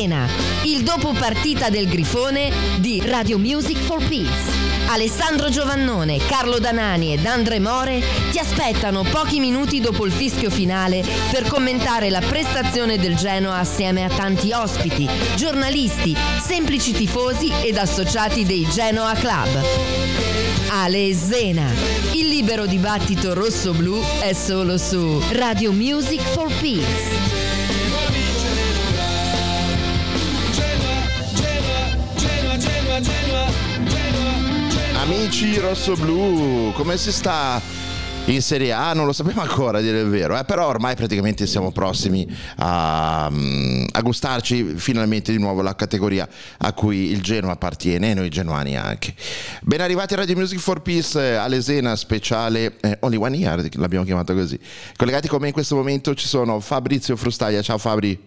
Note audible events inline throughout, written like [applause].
Ale Zena, il dopo partita del Grifone di Radio Music for Peace. Alessandro Giovannone, Carlo Danani ed Andre More ti aspettano pochi minuti dopo il fischio finale per commentare la prestazione del Genoa assieme a tanti ospiti, giornalisti, semplici tifosi ed associati dei Genoa Club. Ale Zena, il libero dibattito rosso-blu è solo su Radio Music for Peace. Amici rossoblu, come si sta in Serie A? Non lo sappiamo ancora, a dire il vero, eh? però ormai praticamente siamo prossimi a, mm, a, gustarci finalmente di nuovo la categoria a cui il Genoa appartiene e noi genuani anche. Ben arrivati a Radio Music for Peace, eh, all'Esena speciale eh, Only One Year, l'abbiamo chiamata così. Collegati con me in questo momento ci sono Fabrizio Frustaglia, ciao Fabri.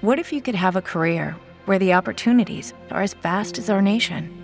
What if you could have a career where the opportunities are as vast as our nation?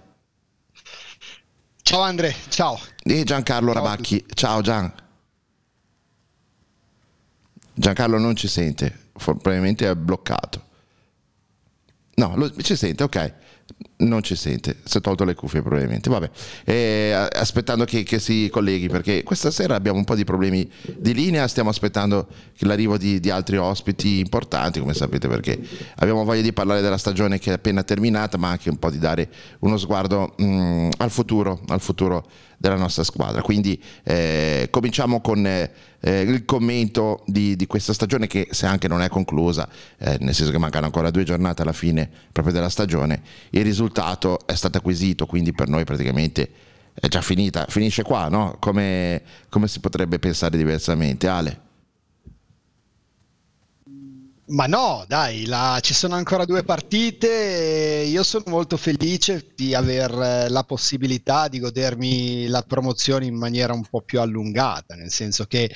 Ciao Andre, ciao. E Giancarlo ciao Rabacchi, ciao Gian. Giancarlo non ci sente, probabilmente è bloccato. No, lo, ci sente, ok non ci sente, si è tolto le cuffie probabilmente. Vabbè, eh, aspettando che, che, si colleghi perché questa sera abbiamo un po' di problemi di linea, stiamo aspettando l'arrivo di, di, altri ospiti importanti, come sapete, perché abbiamo voglia di parlare della stagione che è appena terminata, ma anche un po' di dare uno sguardo mh, mm, al futuro, al futuro della nostra squadra. Quindi eh, cominciamo con eh, il commento di, di, questa stagione che se anche non è conclusa, eh, nel senso che mancano ancora due giornate alla fine proprio della stagione, il risultato è stato acquisito, quindi per noi praticamente è già finita, finisce qua, no? Come, come si potrebbe pensare diversamente? Ale? Ma no, dai, la, ci sono ancora due partite. Io sono molto felice di avere la possibilità di godermi la promozione in maniera un po' più allungata, nel senso che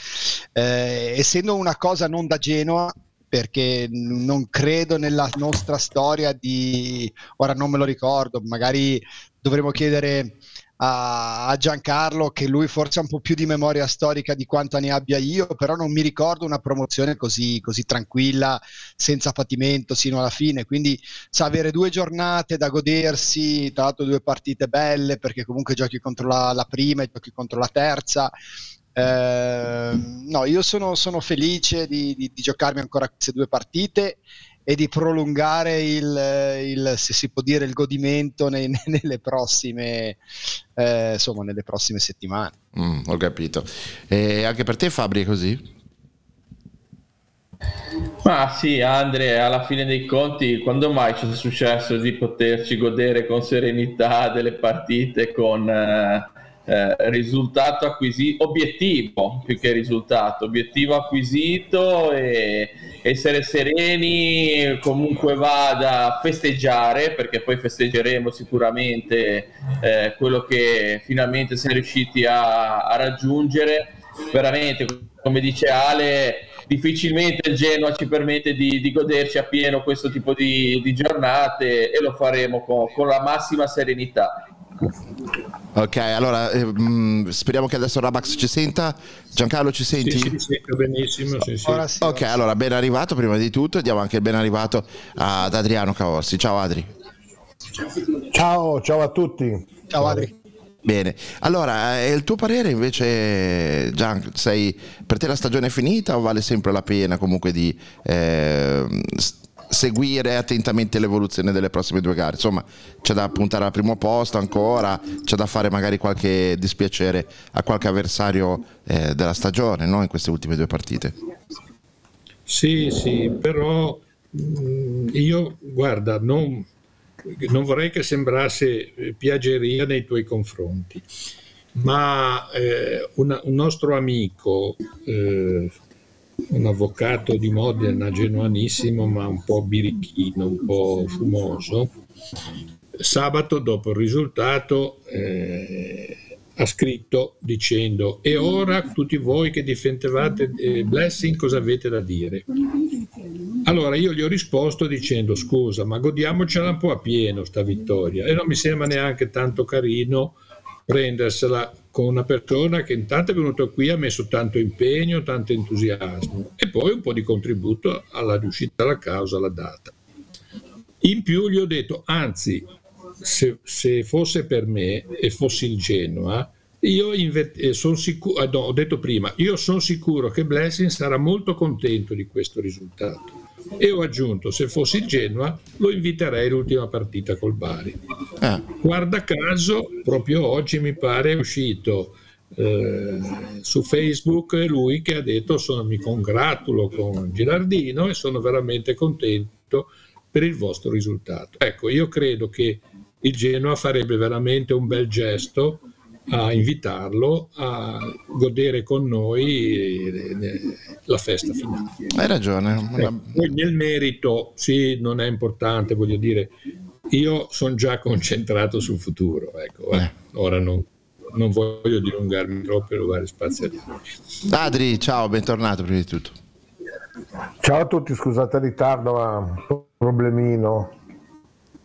eh, essendo una cosa non da Genoa, perché non credo nella nostra storia di ora non me lo ricordo, magari dovremmo chiedere a, Giancarlo che lui forse ha un po' più di memoria storica di quanta ne abbia io, però non mi ricordo una promozione così, così tranquilla, senza patimento sino alla fine. Quindi sa avere due giornate da godersi, tra l'altro due partite belle perché comunque giochi contro la, la prima e giochi contro la terza. Eh, no, io sono, sono felice di, di, di giocarmi ancora queste due partite e di prolungare il, il, se si può dire, il godimento nei, [laughs] nelle, prossime, eh, insomma, nelle prossime settimane. Mm, ho capito. E anche per te Fabri è così? Ma sì, Andre, alla fine dei conti, quando mai ci è successo di poterci godere con serenità delle partite con... Eh eh, risultato acquisito, obiettivo più che risultato, obiettivo acquisito e essere sereni comunque vada a festeggiare perché poi festeggeremo sicuramente eh, quello che finalmente siamo riusciti a, a raggiungere. Veramente come dice Ale difficilmente il Genoa ci permette di, di goderci appieno questo tipo di, di giornate e lo faremo con, con la massima serenità Ok, allora eh, mh, speriamo che adesso Rabax ci senta. Giancarlo ci senti? Sì, sì, sento benissimo. Sì, sì. Ora sì, Ok, ora sì. allora ben arrivato prima di tutto, diamo anche il ben arrivato ad Adriano Caorsi. Ciao Adri. Ciao, ciao a tutti. Ciao Adri. Bene, allora eh, il tuo parere invece, Gian, sei, per te la stagione è finita o vale sempre la pena comunque di eh, s- seguire attentamente l'evoluzione delle prossime due gare? Insomma, c'è da puntare al primo posto ancora, c'è da fare magari qualche dispiacere a qualche avversario eh, della stagione no? in queste ultime due partite. Sì, sì, però mh, io, guarda, non, non vorrei che sembrasse eh, piaggeria nei tuoi confronti, ma eh, una- un nostro amico, eh, un avvocato di Modena, genuanissimo, ma un po' birichino, un po' fumoso, sabato dopo il risultato eh, ha scritto dicendo e ora tutti voi che difendevate eh, Blessing cosa avete da dire? Allora io gli ho risposto dicendo scusa ma godiamocela un po' a pieno sta vittoria e non mi sembra neanche tanto carino prendersela con una persona che intanto è venuto qui ha messo tanto impegno, tanto entusiasmo e poi un po' di contributo alla riuscita della causa, alla data. In più gli ho detto, anzi, se, se fosse per me e fossi il Genoa, io sono sicuro, no, ho detto prima, io sono sicuro che Blessing sarà molto contento di questo risultato. E ho aggiunto, se fossi il Genoa, lo inviterei all'ultima partita col Bari. Ah, Guarda caso, proprio oggi mi pare è uscito eh, su Facebook lui che ha detto sono, mi congratulo con Girardino e sono veramente contento per il vostro risultato. Ecco, io credo che il Genoa farebbe veramente un bel gesto a invitarlo a godere con noi eh, la festa finale. hai ragione. Ecco, Poi nel merito, sì, non è importante, voglio dire, io sono già concentrato sul futuro, ecco, eh. Eh. ora non, non voglio dilungarmi troppo e rubare spazio agli altri. Adri, ciao, bentornato prima di tutto. Ciao a tutti, scusate il ritardo, ma un problemino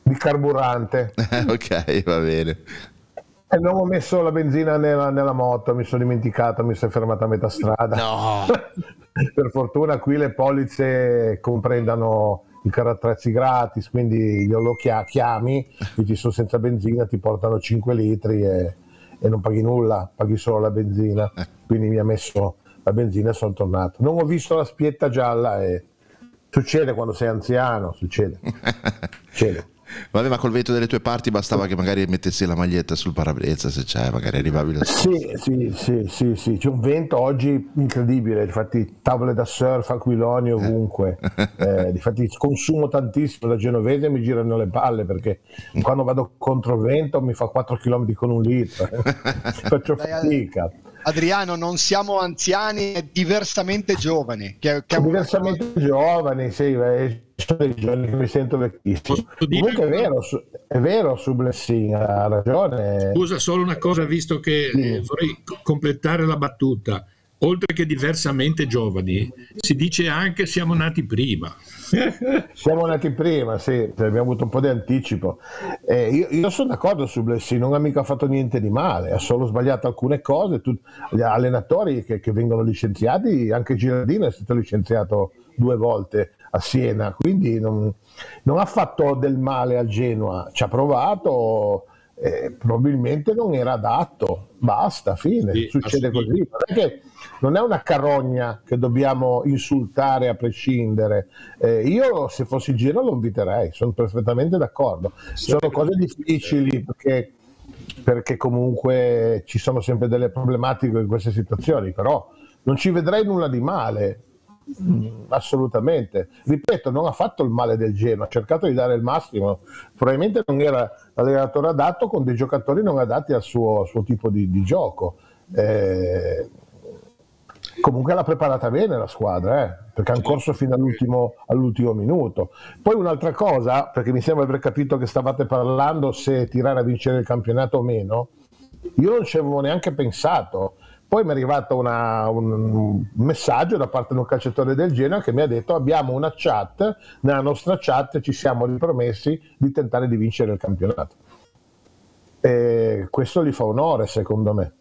di carburante. [laughs] ok, va bene. E non ho messo la benzina nella, nella moto, mi sono dimenticato, mi sono fermato a metà strada. No, [laughs] per fortuna qui le polizze comprendono i carattrezzi gratis, quindi glielo chia- chiami, dici sono senza benzina, ti portano 5 litri e, e non paghi nulla, paghi solo la benzina. Quindi mi ha messo la benzina e sono tornato. Non ho visto la spietta gialla e succede quando sei anziano, succede. [laughs] succede. Vabbè, ma col vento delle tue parti bastava che magari mettessi la maglietta sul parabrezza se c'è, magari arrivavi lo stesso. Sì, sì, sì, sì, sì, c'è un vento oggi incredibile, infatti tavole da surf, aquiloni ovunque, eh, infatti consumo tantissimo da genovese e mi girano le palle perché quando vado contro vento mi fa 4 km con un litro, [laughs] faccio Dai, fatica. Adriano, non siamo anziani, è diversamente giovane. Che, che Diversamente giovani, sì, eh, sono dei giorni che mi sento vecchissimo. Comunque è vero, è vero su Blessing, ha ragione. Scusa, solo una cosa, visto che eh, vorrei co- completare la battuta. Oltre che diversamente giovani, si dice anche siamo nati prima. [laughs] Siamo nati prima, sì, abbiamo avuto un po' di anticipo. Eh, io, io sono d'accordo su Blessing, non ha mica fatto niente di male, ha solo sbagliato alcune cose. Tu- gli allenatori che, che vengono licenziati, anche Girardino è stato licenziato due volte a Siena, quindi non, non ha fatto del male al Genoa, ci ha provato, eh, probabilmente non era adatto, basta, fine, Sì, succede così. Non è, che, non è una carogna che dobbiamo insultare a prescindere. Eh, io se fossi il Genoa lo inviterei, sono perfettamente d'accordo. Sono cose difficili perché, perché comunque ci sono sempre delle problematiche in queste situazioni, però non ci vedrei nulla di male. Mm, Assolutamente, ripeto, non ha fatto il male del Genoa, ha cercato di dare il massimo. Probabilmente non era l'allenatore adatto con dei giocatori non adatti al suo, al suo tipo di, di gioco. Eh, comunque l'ha preparata bene la squadra, eh, perché hanno corso fino all'ultimo, all'ultimo minuto. Poi un'altra cosa, perché mi sembra aver capito che stavate parlando se tirare a vincere il campionato o meno, io non ci avevo neanche pensato. Poi mi è arrivato una- un, messaggio da parte di un calciatore del Genoa che mi ha detto abbiamo una chat, nella nostra chat ci siamo ripromessi di tentare di vincere il campionato. e questo gli fa onore secondo me.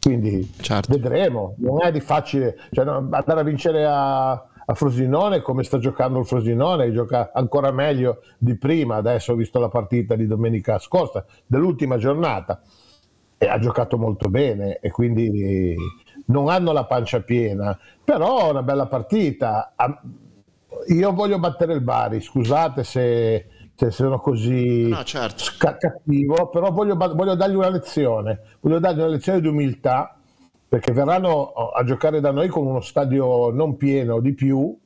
Quindi certo. vedremo, non è di facile, cioè, andare a vincere a, a Frosinone come sta giocando il Frosinone, gioca ancora meglio di prima, adesso ho visto la partita di domenica scorsa, dell'ultima giornata, ha giocato molto bene e quindi non hanno la pancia piena, però è una bella partita. Io voglio battere il Bari, scusate se, se sono così no, certo. cattivo, però voglio, voglio, dargli una lezione, voglio dargli una lezione di umiltà, perché verranno a giocare da noi con uno stadio non pieno di più,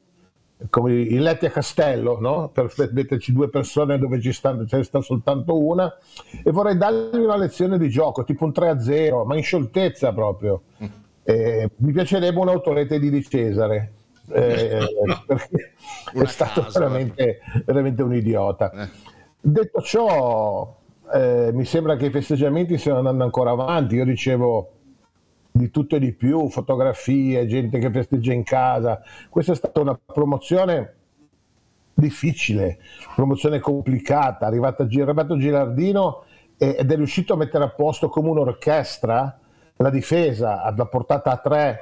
come il Letti a Castello, no? per metterci due persone dove ci sta, ce ne sta soltanto una, e vorrei dargli una lezione di gioco, tipo un 3-0, ma in scioltezza proprio. Eh, mi piacerebbe un'autorete di Di Cesare, eh, [laughs] perché è stato casa, veramente, veramente, un idiota. Eh. Detto ciò, eh, mi sembra che i festeggiamenti stiano andando ancora avanti. Io ricevo di tutto e di più, fotografie, gente che festeggia in casa. Questa è stata una promozione difficile, promozione complicata. È arrivato Girardino ed è riuscito a mettere a posto come un'orchestra la difesa, ha portata a tre,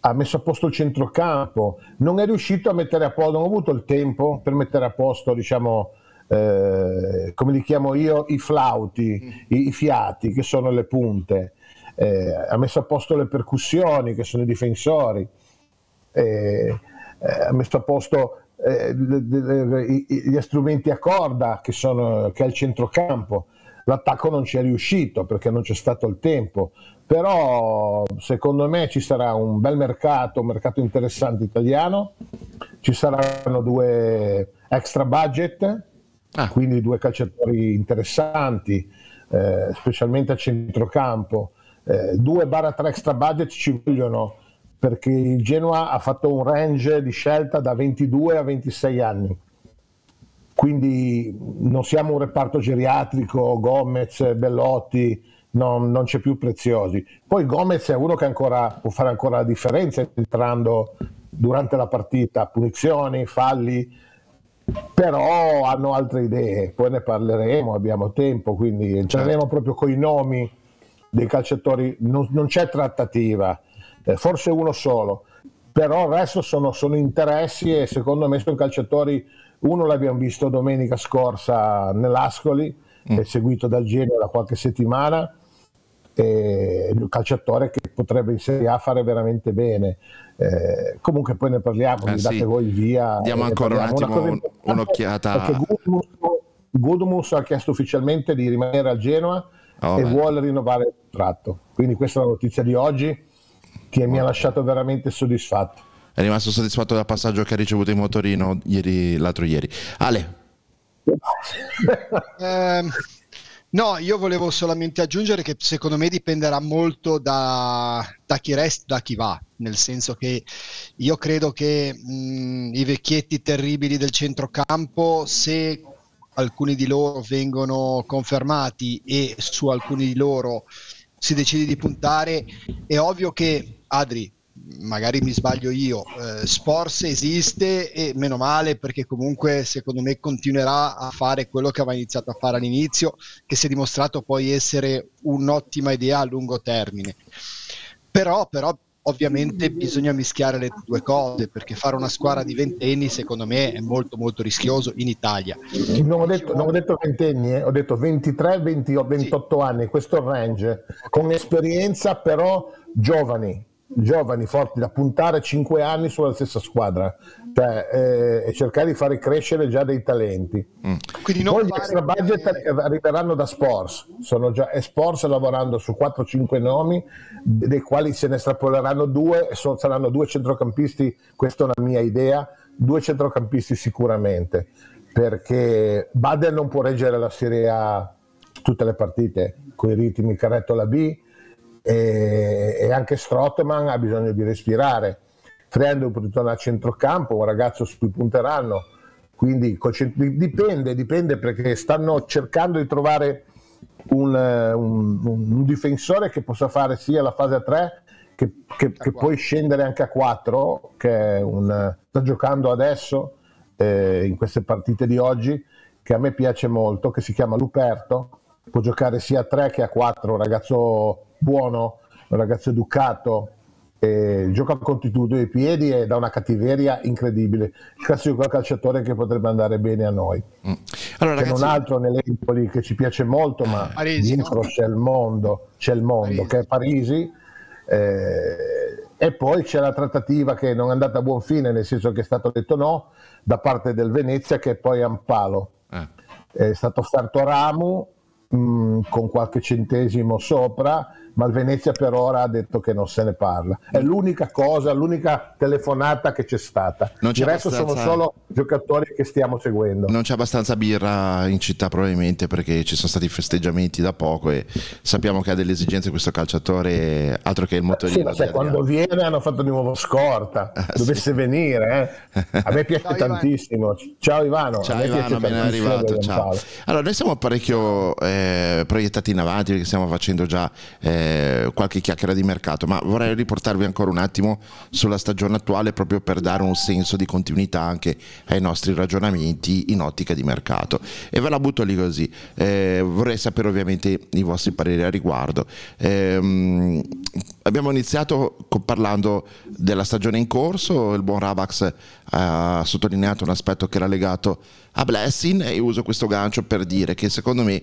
ha messo a posto il centrocampo, non è riuscito a mettere a posto, non ho avuto il tempo per mettere a posto, diciamo, eh, come li chiamo io, i flauti, i, i fiati, che sono le punte, eh, ha messo a posto le percussioni, che sono i difensori, eh, eh ha messo a posto eh, gli strumenti a corda, che, sono, che è il centrocampo. L'attacco non ci è riuscito perché non c'è stato il tempo però secondo me ci sarà un bel mercato, un mercato interessante italiano, ci saranno due extra budget, ah. quindi due calciatori interessanti, eh, specialmente a centrocampo. Eh, due barra tre extra budget ci vogliono perché il Genoa ha fatto un range di scelta da 22 a 26 anni. Quindi non siamo un reparto geriatrico, Gomez, Bellotti, non, non, c'è più Preziosi. Poi Gomez è uno che ancora, può fare ancora la differenza entrando durante la partita, punizioni, falli, però hanno altre idee, poi ne parleremo, abbiamo tempo, quindi entreremo proprio con i nomi dei calciatori, non, non c'è trattativa, eh, forse uno solo, però il resto sono, sono interessi e secondo me sono calciatori, uno l'abbiamo visto domenica scorsa nell'Ascoli, mm. è seguito dal Genoa da qualche settimana, un calciatore che potrebbe in Serie A fare veramente bene. Eh, comunque poi ne parliamo, eh, date voi via. Diamo ancora un attimo un'occhiata. Perché Gudmus, ha chiesto ufficialmente di rimanere al Genoa oh, e beh. vuole rinnovare contratto. Quindi questa è la notizia di oggi che mi ha lasciato veramente soddisfatto. È rimasto soddisfatto dal passaggio che ha ricevuto in motorino ieri, l'altro ieri. Ale. [laughs] eh, No, io volevo solamente aggiungere che secondo me dipenderà molto da, da chi resta, da chi va, nel senso che io credo che mh, i vecchietti terribili del centrocampo, se alcuni di loro vengono confermati e su alcuni di loro si decide di puntare, è ovvio che Adri, magari mi sbaglio io, eh, Sports esiste e meno male perché comunque secondo me continuerà a fare quello che aveva iniziato a fare all'inizio, che si è dimostrato poi essere un'ottima idea a lungo termine. Però, però ovviamente bisogna mischiare le due cose perché fare una squadra di ventenni secondo me è molto molto rischioso in Italia. Non ho detto, non ho detto ventenni, eh? ho detto 23, 20, 28 sì. anni, questo range, con esperienza però giovani giovani forti da puntare 5 anni sulla stessa squadra cioè, eh, e cercare di fare crescere già dei talenti mm. Quindi poi gli extra budget che... arriveranno da Sports sono già e Sports lavorando su 4-5 nomi dei quali se ne estrapoleranno due e sono, saranno due centrocampisti questa è una mia idea due centrocampisti sicuramente perché Bader non può reggere la Serie A tutte le partite con i ritmi carretto la B e, e anche Strottman ha bisogno di respirare. Può ritornare a centrocampo, un ragazzo su cui punteranno, quindi dipende, dipende perché stanno cercando di trovare un, un, un difensore che possa fare sia la fase 3 che, che, che poi scendere anche a 4, che un, sta giocando adesso eh, in queste partite di oggi, che a me piace molto, che si chiama Luperto, può giocare sia a 3 che a 4, un ragazzo buono, un ragazzo educato, e gioca con tutti due i piedi e dà una cattiveria incredibile. Il classico calciatore che potrebbe andare bene a noi. Mm. Allora, C'è ragazzi, un altro nell'Empoli che ci piace molto, ma Parisi, dietro no? c'è il mondo, c'è il mondo Parisi. che è Parisi. eh, e poi c'è la trattativa che non è andata a buon fine, nel senso che è stato detto no da parte del Venezia, che è poi Ampalo. eh, È stato offerto Ramu mh, con qualche centesimo sopra, ma il Venezia per ora ha detto che non se ne parla. È l'unica cosa, l'unica telefonata che c'è stata. Non c'è Il resto sono abbastanza- solo giocatori che stiamo seguendo. non c'è abbastanza birra in città probabilmente perché ci sono stati festeggiamenti da poco e sappiamo che ha delle esigenze questo calciatore altro che il Sì, motorino. ma sai, quando viene hanno fatto di nuovo scorta, [laughs] Ah, dovesse venire, eh. a me [laughs] piace Ciao, Ivano. tantissimo. Ciao Ivano, a Ciao me Ivano, ben arrivato. Ciao. Allora, noi siamo parecchio eh, proiettati in avanti perché stiamo facendo già eh, qualche chiacchiera di mercato, ma vorrei riportarvi ancora un attimo sulla stagione attuale proprio per dare un senso di continuità anche ai nostri ragionamenti in ottica di mercato. E ve la butto lì così. Eh, vorrei sapere ovviamente i vostri pareri a riguardo. Ehm, abbiamo iniziato parlando della stagione in corso, il buon Rabax ha sottolineato un aspetto che era legato a Blessing e uso questo gancio per dire che secondo me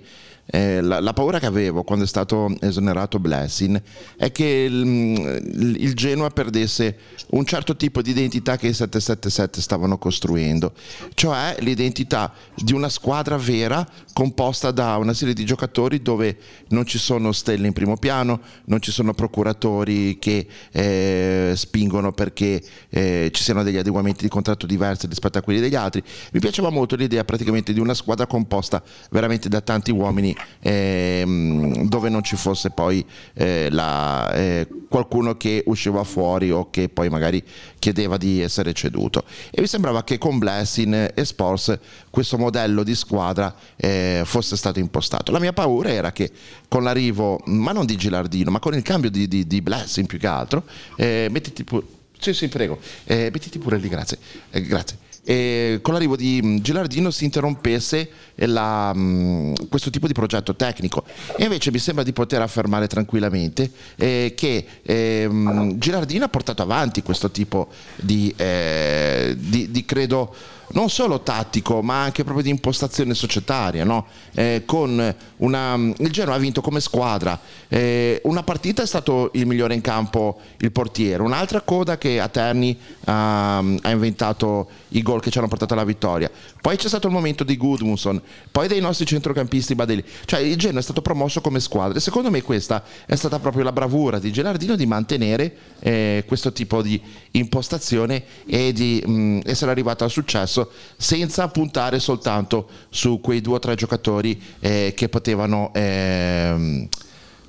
eh, la, la paura che avevo quando è stato esonerato Blessing è che il, il Genoa perdesse un certo tipo di identità che i 777 stavano costruendo, cioè l'identità di una squadra vera composta da una serie di giocatori dove non ci sono stelle in primo piano, non ci sono procuratori che eh, spingono perché eh, ci siano degli adeguamenti di contratto diversi rispetto a quelli degli altri. Mi piaceva molto l'idea praticamente di una squadra composta veramente da tanti uomini ehm, dove non ci fosse poi eh, la, eh, qualcuno che usciva fuori o che poi magari chiedeva di essere ceduto. E mi sembrava che con Blessing e Sports questo modello di squadra eh, fosse stato impostato. La mia paura era che con l'arrivo, ma non di Gilardino, ma con il cambio di, di, di Blessing più che altro, eh, mettiti pure... Sì, sì, prego, eh, mettiti pure lì, grazie. Eh, grazie. E con l'arrivo di mh, Gilardino si interrompesse la, mh, questo tipo di progetto tecnico. E invece mi sembra di poter affermare tranquillamente eh, che ehm, Gilardino ha portato avanti questo tipo di, eh, di, di credo non solo tattico ma anche proprio di impostazione societaria no? Eh, una, il Genoa ha vinto come squadra. Eh, una partita è stato il migliore in campo il portiere. Un'altra coda che a Terni ha, ha inventato i gol che ci hanno portato alla vittoria. Poi c'è stato il momento di Gudmundsson poi dei nostri centrocampisti Badelli cioè il Genoa è stato promosso come squadra. E secondo me questa è stata proprio la bravura di Gelardino di mantenere eh, questo tipo di impostazione e di mh, essere arrivato al successo senza puntare soltanto su quei due o tre giocatori eh, che potevano ehm,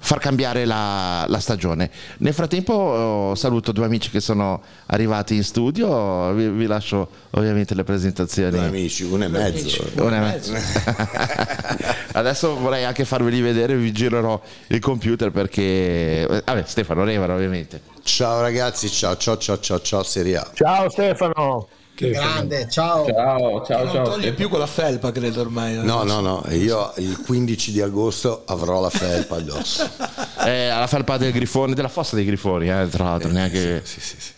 far cambiare la, la stagione. Nel frattempo oh, saluto due amici che sono arrivati in studio, vi, vi lascio ovviamente le presentazioni. Due amici, uno e mezzo. Una e mezzo. [laughs] Adesso vorrei anche farveli vedere, vi girerò il computer perché... Vabbè, Stefano Revano ovviamente. Ciao ragazzi, ciao ciao ciao ciao ciao Serie A. Ciao Stefano. Grande, ciao. Ciao, ciao, non ciao. toglie Stefano. più con la felpa, credo ormai. No, no, no, io il 15 di agosto avrò la felpa addosso. [laughs] Eh, alla felpa del grifone, della fossa dei grifoni, eh, tra l'altro, neanche... Sì, sì, sì.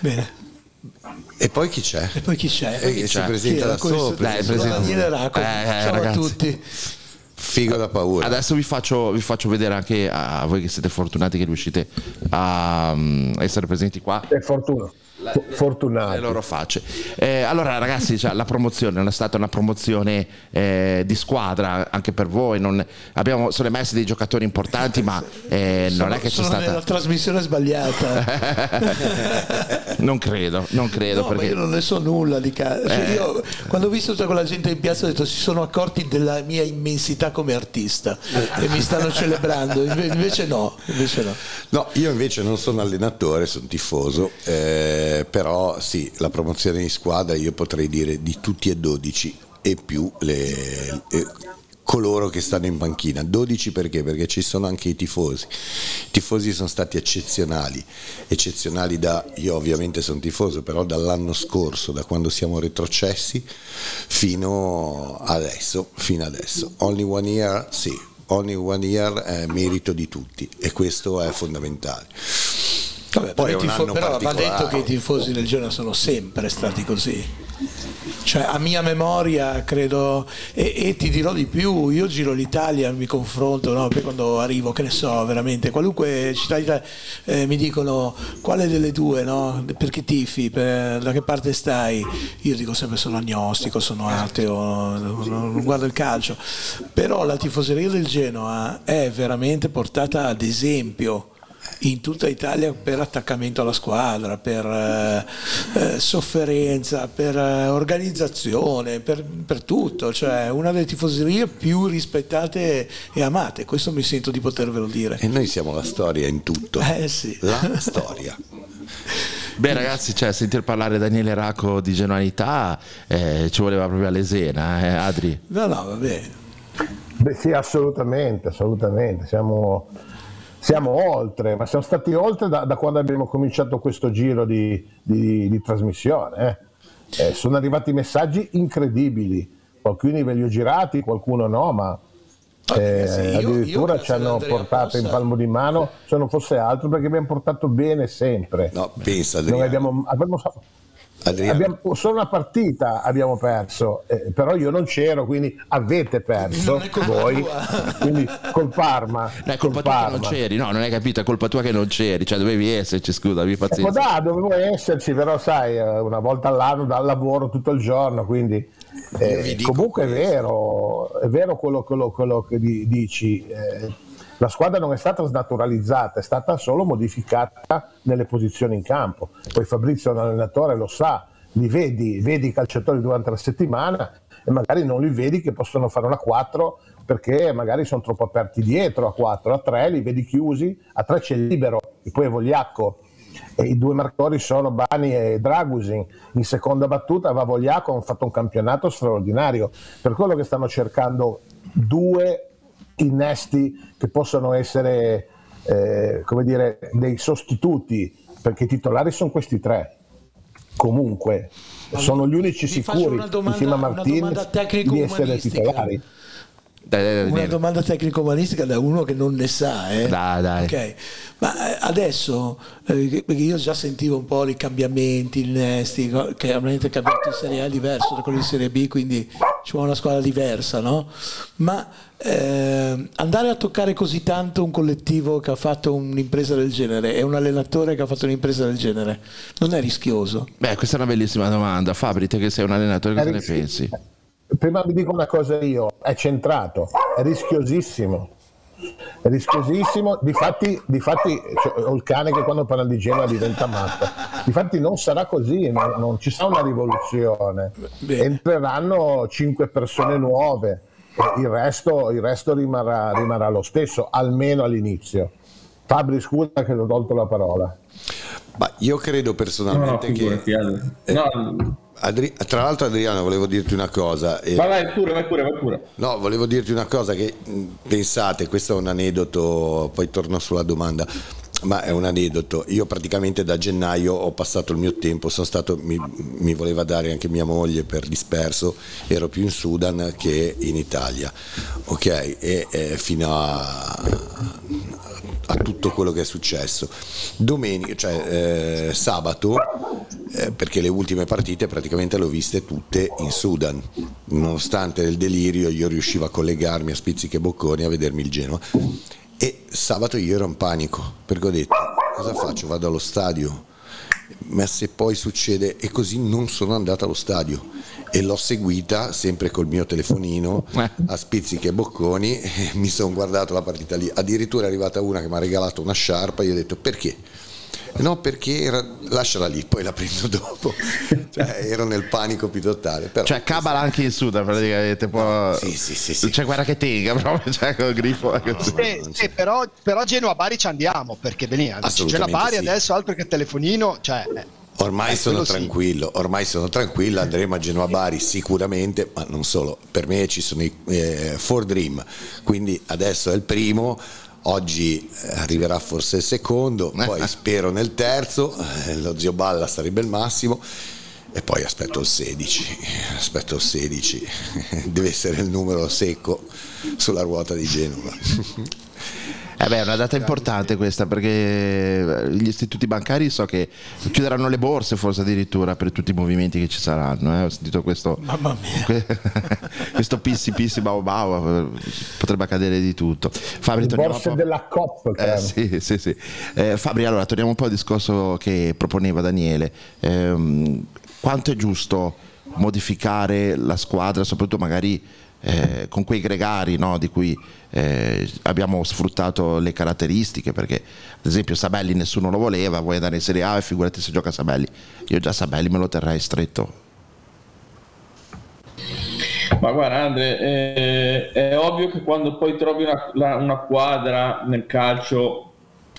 Bene. E poi chi c'è? E poi chi c'è? Eh, che si presenta da sopra. Dai, presenta- Daniele Racco. Eh, eh, ciao ragazzi. a tutti. Figo da paura. Adesso vi faccio, vi faccio vedere anche a voi che siete fortunati che riuscite a mm, essere presenti qua Per fortuna. Fo- le Fortunato. loro facce. Eh, allora, ragazzi, cioè, la promozione non è stata una promozione eh, di squadra anche per voi. Non, abbiamo sono emessi dei giocatori importanti, ma eh, non è che c'è Sono nella stata. trasmissione sbagliata. [laughs] non credo, non credo No, ma perché. io non ne so nulla di caso. Cioè, Eh. io, quando ho visto tutta quella gente in piazza ho detto si sono accorti della mia immensità come artista e mi stanno celebrando. Inve- Invece no, invece no. No, io invece non sono allenatore, sono tifoso, eh, però sì, la promozione in squadra io potrei dire di tutti e 12 e più le, eh, coloro che stanno in panchina. 12 perché? Perché ci sono anche i tifosi. I tifosi sono stati eccezionali, eccezionali da, io ovviamente sono tifoso, però dall'anno scorso, da quando siamo retrocessi fino adesso, fino adesso. Only one year, sì, only one year è merito di tutti e questo è fondamentale. Vabbè, Poi tifo- però va detto che i tifosi del Genoa sono sempre stati così. Cioè, a mia memoria, credo, e, e ti dirò di più, io giro l'Italia, mi confronto, no? Poi quando arrivo, che ne so, veramente, qualunque città d'Italia eh, mi dicono quale delle due, no? Per chi tifi, per- da che parte stai? Io dico sempre sono agnostico, sono ateo, non guardo il calcio. Però la tifoseria del Genoa è veramente portata ad esempio in tutta Italia per attaccamento alla squadra, per eh, eh, sofferenza, per eh, organizzazione, per, per tutto, cioè una delle tifoserie più rispettate e amate, questo mi sento di potervelo dire. E noi siamo la storia in tutto. Eh sì. La storia. [laughs] Beh ragazzi, cioè, sentir parlare Daniele Racco di genuinità eh, ci voleva proprio a lesena, eh, Adri? No, no, vabbè. Beh, sì, assolutamente, assolutamente. Siamo, siamo oltre, ma siamo stati oltre da, da quando abbiamo cominciato questo giro di, di- di trasmissione. eh. Eh, sono arrivati messaggi incredibili, qualcuno li ho girati, qualcuno no, ma eh, io- io addirittura grazie ci hanno portato in palmo di mano, se non fosse altro, perché abbiamo portato bene sempre. No, pensa abbiamo, abbiamo. Abbiamo- solo una partita abbiamo perso, eh, però io non c'ero, quindi avete perso è voi, quindi col Parma. No, è colpa col tua che non Parma. c'eri, no, non hai capito, è colpa tua che non c'eri, cioè dovevi esserci, scusa, abbi Eh, ma pazienza. da, dovevo esserci, però sai, eh, una volta all'anno dal lavoro tutto il giorno, quindi eh, comunque è questo. vero, è vero quello, quello- quello che di- dici. eh, la squadra non è stata snaturalizzata, è stata solo modificata nelle posizioni in campo. Poi Fabrizio, un allenatore, lo sa, li vedi, vedi i calciatori durante la settimana e magari non li vedi che possono fare una 4 perché magari sono troppo aperti dietro a 4, a 3 li vedi chiusi, a 3 c'è libero e poi è Vogliacco e i due marcatori sono Bani e Dragusin. In seconda battuta Vavogliaco hanno fatto un campionato straordinario. Per quello che stanno cercando due innesti che possono essere eh, come dire, dei sostituti, perché i titolari sono questi tre. Comunque, sono gli unici sicuri domanda- insieme a tecnico-umanistica. di essere titolari. Dai, dai, dai, Una Daniele. domanda tecnico-umanistica da uno che non ne sa, eh? Dai, dai. Ok, ma eh, adesso, eh, perché io già sentivo un po' i cambiamenti, il Nesti, che ovviamente il campionato in Serie A è diverso da quello di Serie B, quindi ci vuole una squadra diversa, no? Ma eh, andare a toccare così tanto un collettivo che ha fatto un'impresa del genere e un allenatore che ha fatto un'impresa del genere, non è rischioso? Beh, questa è una bellissima domanda. Fabri, te che sei un allenatore, cosa ne pensi? Prima vi dico una cosa io, è centrato, è rischiosissimo. È rischiosissimo, difatti, difatti cioè, ho il cane che quando parla di Genova diventa matto. Difatti non sarà così, non, non ci sarà una rivoluzione. Bene. Entreranno cinque persone nuove, e il resto, il resto rimarrà, rimarrà lo stesso, almeno all'inizio. Fabri, scusa che ti ho tolto la parola. Ma io credo No, no, personalmente che... Ale. No, Adri- Tra l'altro Adriano volevo dirti una cosa. eh, vai, vai pure, vai pure, vai pure. No, volevo dirti una cosa che pensate, questo è un aneddoto, poi torno sulla domanda, ma è un aneddoto. Io praticamente da gennaio ho passato il mio tempo, stato, mi, mi voleva dare anche mia moglie per disperso, ero più in Sudan che in Italia, ok? E eh, fino a, a tutto quello che è successo. Domenica, cioè eh, sabato, eh, perché le ultime partite praticamente le ho viste tutte in Sudan, nonostante il delirio io riuscivo a collegarmi a spizzichi e bocconi a vedermi il Genoa. E sabato io ero in panico, perché ho detto cosa faccio? Vado allo stadio? Ma se poi succede e così non sono andato allo stadio e l'ho seguita sempre col mio telefonino Eh. a spizzichi e bocconi e mi sono guardato la partita lì. Addirittura è arrivata una che mi ha regalato una sciarpa e io ho detto perché? No, perché era... lasciala lì, poi la prendo [laughs] dopo. Cioè, ero nel panico più totale. Però, Cioè, cabala anche in Sudan, praticamente. Può... Sì, sì, sì, sì. C'è guerra che tenga, proprio, [laughs] cioè, col grifo. così. Sì, non sì, c'è. però, però a Genova Bari ci andiamo perché veniamo. Assolutamente Genova Bari sì. adesso altro che telefonino, cioè eh, Ormai Eh, sono quello sì. tranquillo, ormai sono tranquillo, andremo a Genoa Bari sicuramente, ma non solo, per me ci sono i eh, Four Dream, quindi adesso è il primo, oggi eh, arriverà forse il secondo, poi spero nel terzo, eh, lo zio Balla sarebbe il massimo e poi aspetto il 16, aspetto il 16, [laughs] deve essere il numero secco sulla ruota di Genova. [laughs] Eh beh, è una data importante questa perché gli istituti bancari so che chiuderanno le borse forse addirittura per tutti i movimenti che ci saranno. eh. Ho sentito questo, Mamma mia. que- [laughs] questo pissi pissi bau bau, potrebbe accadere di tutto. Fabri, Le torniamo borse della COP, Eh, sì, sì, sì. Eh, Fabri, allora torniamo un po' al discorso che proponeva Daniele. Ehm, quanto è giusto modificare la squadra, soprattutto magari eh, con quei gregari no, di cui eh, abbiamo sfruttato le caratteristiche? Perché, ad esempio, Sabelli nessuno lo voleva, vuoi andare in Serie A e figurati se gioca Sabelli. Io già Sabelli me lo terrei stretto. Ma guarda Andre, eh, è ovvio che quando poi trovi una, una quadra nel calcio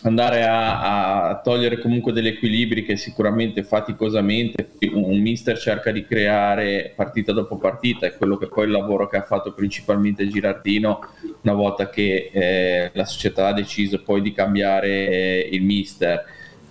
andare a, a togliere comunque degli equilibri che sicuramente faticosamente un, mister cerca di creare partita dopo partita è quello che poi il lavoro che ha fatto principalmente Girardino una volta che eh, la società ha deciso poi di cambiare eh, il mister.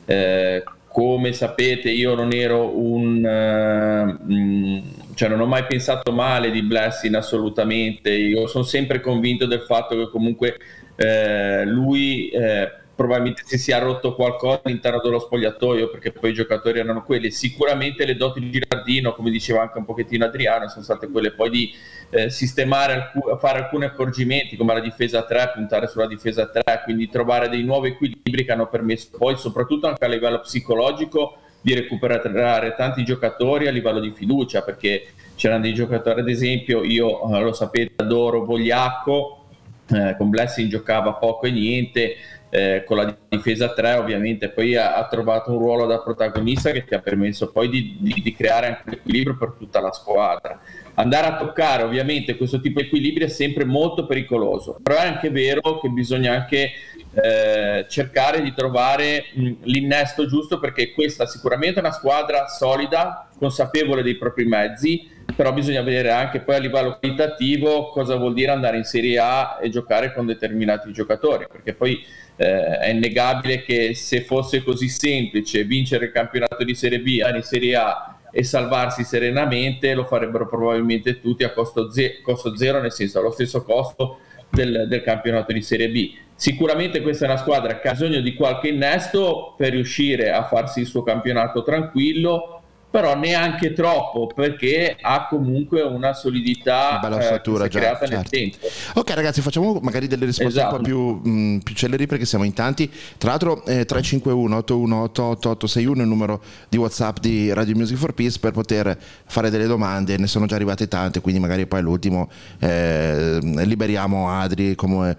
Eh, come sapete io non ero un eh, mm, cioè non ho mai pensato male di Blessing assolutamente io sono sempre convinto del fatto che comunque eh, lui eh, probabilmente si sia rotto qualcosa all'interno dello spogliatoio perché poi i giocatori erano quelli. Sicuramente le doti di Girardino come diceva anche un pochettino Adriano sono state quelle poi di eh, sistemare alcu- fare alcuni accorgimenti come la difesa 3 puntare sulla difesa 3 quindi trovare dei nuovi equilibri che hanno permesso poi soprattutto anche a livello psicologico di recuperare tanti giocatori a livello di fiducia perché c'erano dei giocatori ad esempio io eh, lo sapete adoro Vogliacco eh, con Blessing giocava poco e niente eh, con la difesa 3 ovviamente. Poi ha, ha trovato un ruolo da protagonista che ti ha permesso poi di, di- di creare anche un equilibrio per tutta la squadra. Andare a toccare ovviamente questo tipo di equilibrio è sempre molto pericoloso. Però è anche vero che bisogna anche eh, cercare di trovare mh, l'innesto giusto perché questa sicuramente è una squadra solida consapevole dei propri mezzi però bisogna vedere anche poi a livello qualitativo cosa vuol dire andare in Serie A e giocare con determinati giocatori, perché poi eh, è innegabile che se fosse così semplice vincere il campionato di Serie B, andare in Serie A e salvarsi serenamente, lo farebbero probabilmente tutti a costo, ze- costo zero, nel senso allo stesso costo del, del campionato di Serie B. Sicuramente questa è una squadra che ha bisogno di qualche innesto per riuscire a farsi il suo campionato tranquillo, però neanche troppo perché ha comunque una solidità Una bella eh, che ossatura si è già, creata nel certo. tempo. Ok ragazzi facciamo magari delle risposte Esatto. un po' più, mh, più celeri perché siamo in tanti. Tra l'altro eh, 351 8188861 è il numero di Whatsapp di Radio Music for Peace per poter fare delle domande, ne sono già arrivate tante, quindi magari poi all'ultimo eh, liberiamo Adri come,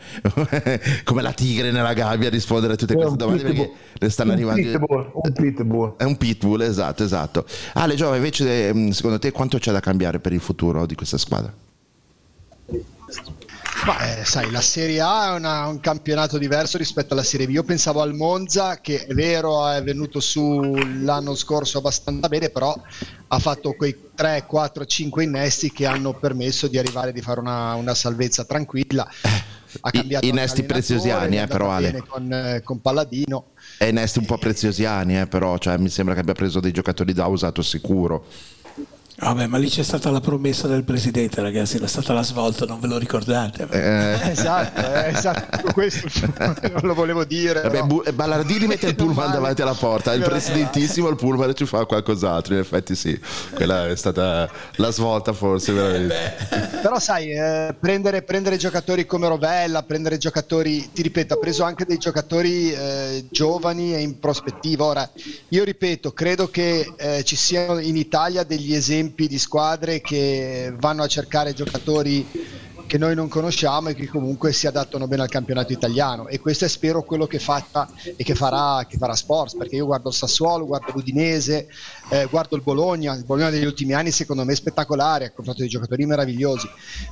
[laughs] come la tigre nella gabbia a rispondere a tutte queste domande perché ne stanno Un arrivando. pitbull, un pitbull. È un pitbull, esatto, esatto. Ale Giova, invece, mh, secondo te quanto c'è da cambiare per il futuro di questa squadra? Ma eh, sai, la Serie A è una- un campionato diverso rispetto alla Serie B. Io pensavo al Monza, che è vero, è venuto su l'anno scorso abbastanza bene, però ha fatto quei 3, 4, 5 innesti che hanno permesso di arrivare di fare una, una salvezza tranquilla. Ha I- cambiato innesti anche allenatore, preziosiani, eh, però, Ale. Con, eh, con Palladino. È Nesti un po' preziosiani, eh, però cioè, mi sembra che abbia preso dei giocatori da usato sicuro. Vabbè, ma lì c'è stata la promessa del presidente, ragazzi, è stata la svolta, non ve lo ricordate? Eh, Esatto, eh, esatto, questo non lo volevo dire. vabbè, però- Bu- Ballardini mette il pullman davanti alla porta, il presidentissimo il pullman ci fa qualcos'altro, in effetti sì, quella è stata la svolta forse veramente. Però sai, eh, prendere, prendere giocatori come Rovella, prendere giocatori, ti ripeto, ha preso anche dei giocatori eh, giovani e in prospettiva. Ora, io ripeto, credo che eh, ci siano in Italia degli esempi di squadre che vanno a cercare giocatori che noi non conosciamo e che comunque si adattano bene al campionato italiano. E questo è spero quello che fatta e che farà, che farà Sports perché io guardo il Sassuolo, guardo l'Udinese, eh, guardo il Bologna, il Bologna degli ultimi anni secondo me è spettacolare, ha comprato dei giocatori meravigliosi.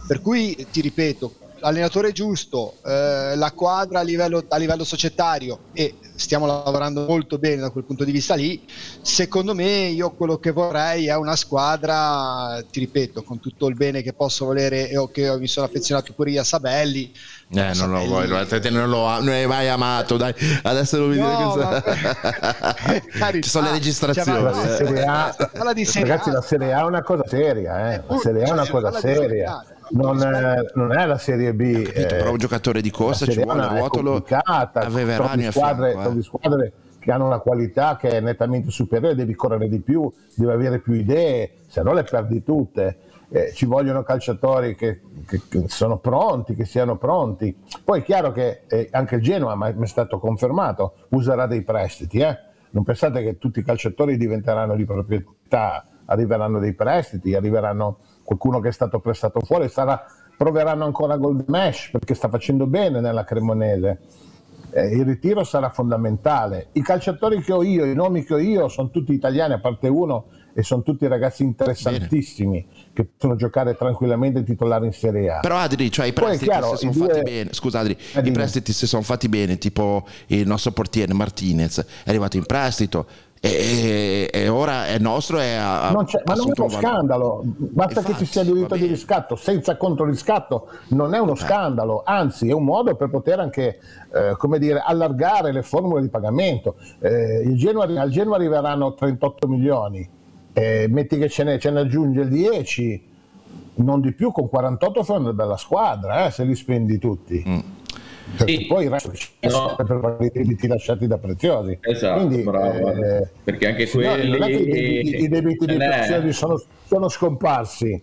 Per cui ti ripeto l'allenatore giusto, eh, la quadra a livello, a livello societario e stiamo lavorando molto bene da quel punto di vista lì, secondo me io quello che vorrei è una squadra, ti ripeto, con tutto il bene che posso volere e che mi sono affezionato pure io a Sabelli. Eh, non lo vuoi, non lo non hai mai amato, dai, adesso mi dire No, che [laughs] ci sono le registrazioni. La eh. Serie A, Parla di Serie ragazzi, A. la Serie A è una cosa seria, eh. la Serie A è una cosa seria. Non è, non è la Serie B. Capito, eh, però un giocatore di corsa ci vuole, Ruotolo aveva trovi Rani a squadre, fianco, eh. squadre che hanno una qualità che è nettamente superiore, devi correre di più, devi avere più idee, se no le perdi tutte. Eh, ci vogliono calciatori che, che- che sono pronti, che siano pronti. Poi è chiaro che eh, anche il Genoa, ma è stato confermato, userà dei prestiti. eh. Non pensate che tutti i calciatori diventeranno di proprietà, arriveranno dei prestiti, arriveranno qualcuno che è stato prestato fuori, sarà- proveranno ancora Gold Mesh perché sta facendo bene nella Cremonese. Eh, il ritiro sarà fondamentale. I calciatori che ho io, i nomi che ho io, sono tutti italiani, a parte uno, e sono tutti ragazzi interessantissimi che possono giocare tranquillamente titolari in Serie A. Però Adri, cioè i prestiti chiaro, si sono due- fatti bene. Scusa Adri, Eh, i prestiti si sono fatti bene, tipo il nostro portiere Martinez è arrivato in prestito e, e- ora è nostro ha, ha Non c'è- ma non è uno scandalo, basta Infatti, che ci sia diritto va di riscatto, senza controriscatto non è uno scandalo, anzi è un modo per poter anche eh, come dire, allargare le formule di pagamento. Eh, il Genoa- al Genoa arriveranno 38 milioni, eh, metti che ce ne, ce ne aggiunge il 10, non di più, con 48 fai una bella squadra eh, se li spendi tutti. Mm. Perché Sì. poi il resto ci No. per pagare i debiti lasciati da preziosi. Esatto, Quindi, bravo. eh, Perché anche no, quelli... che i debiti, i debiti di preziosi sono, sono scomparsi.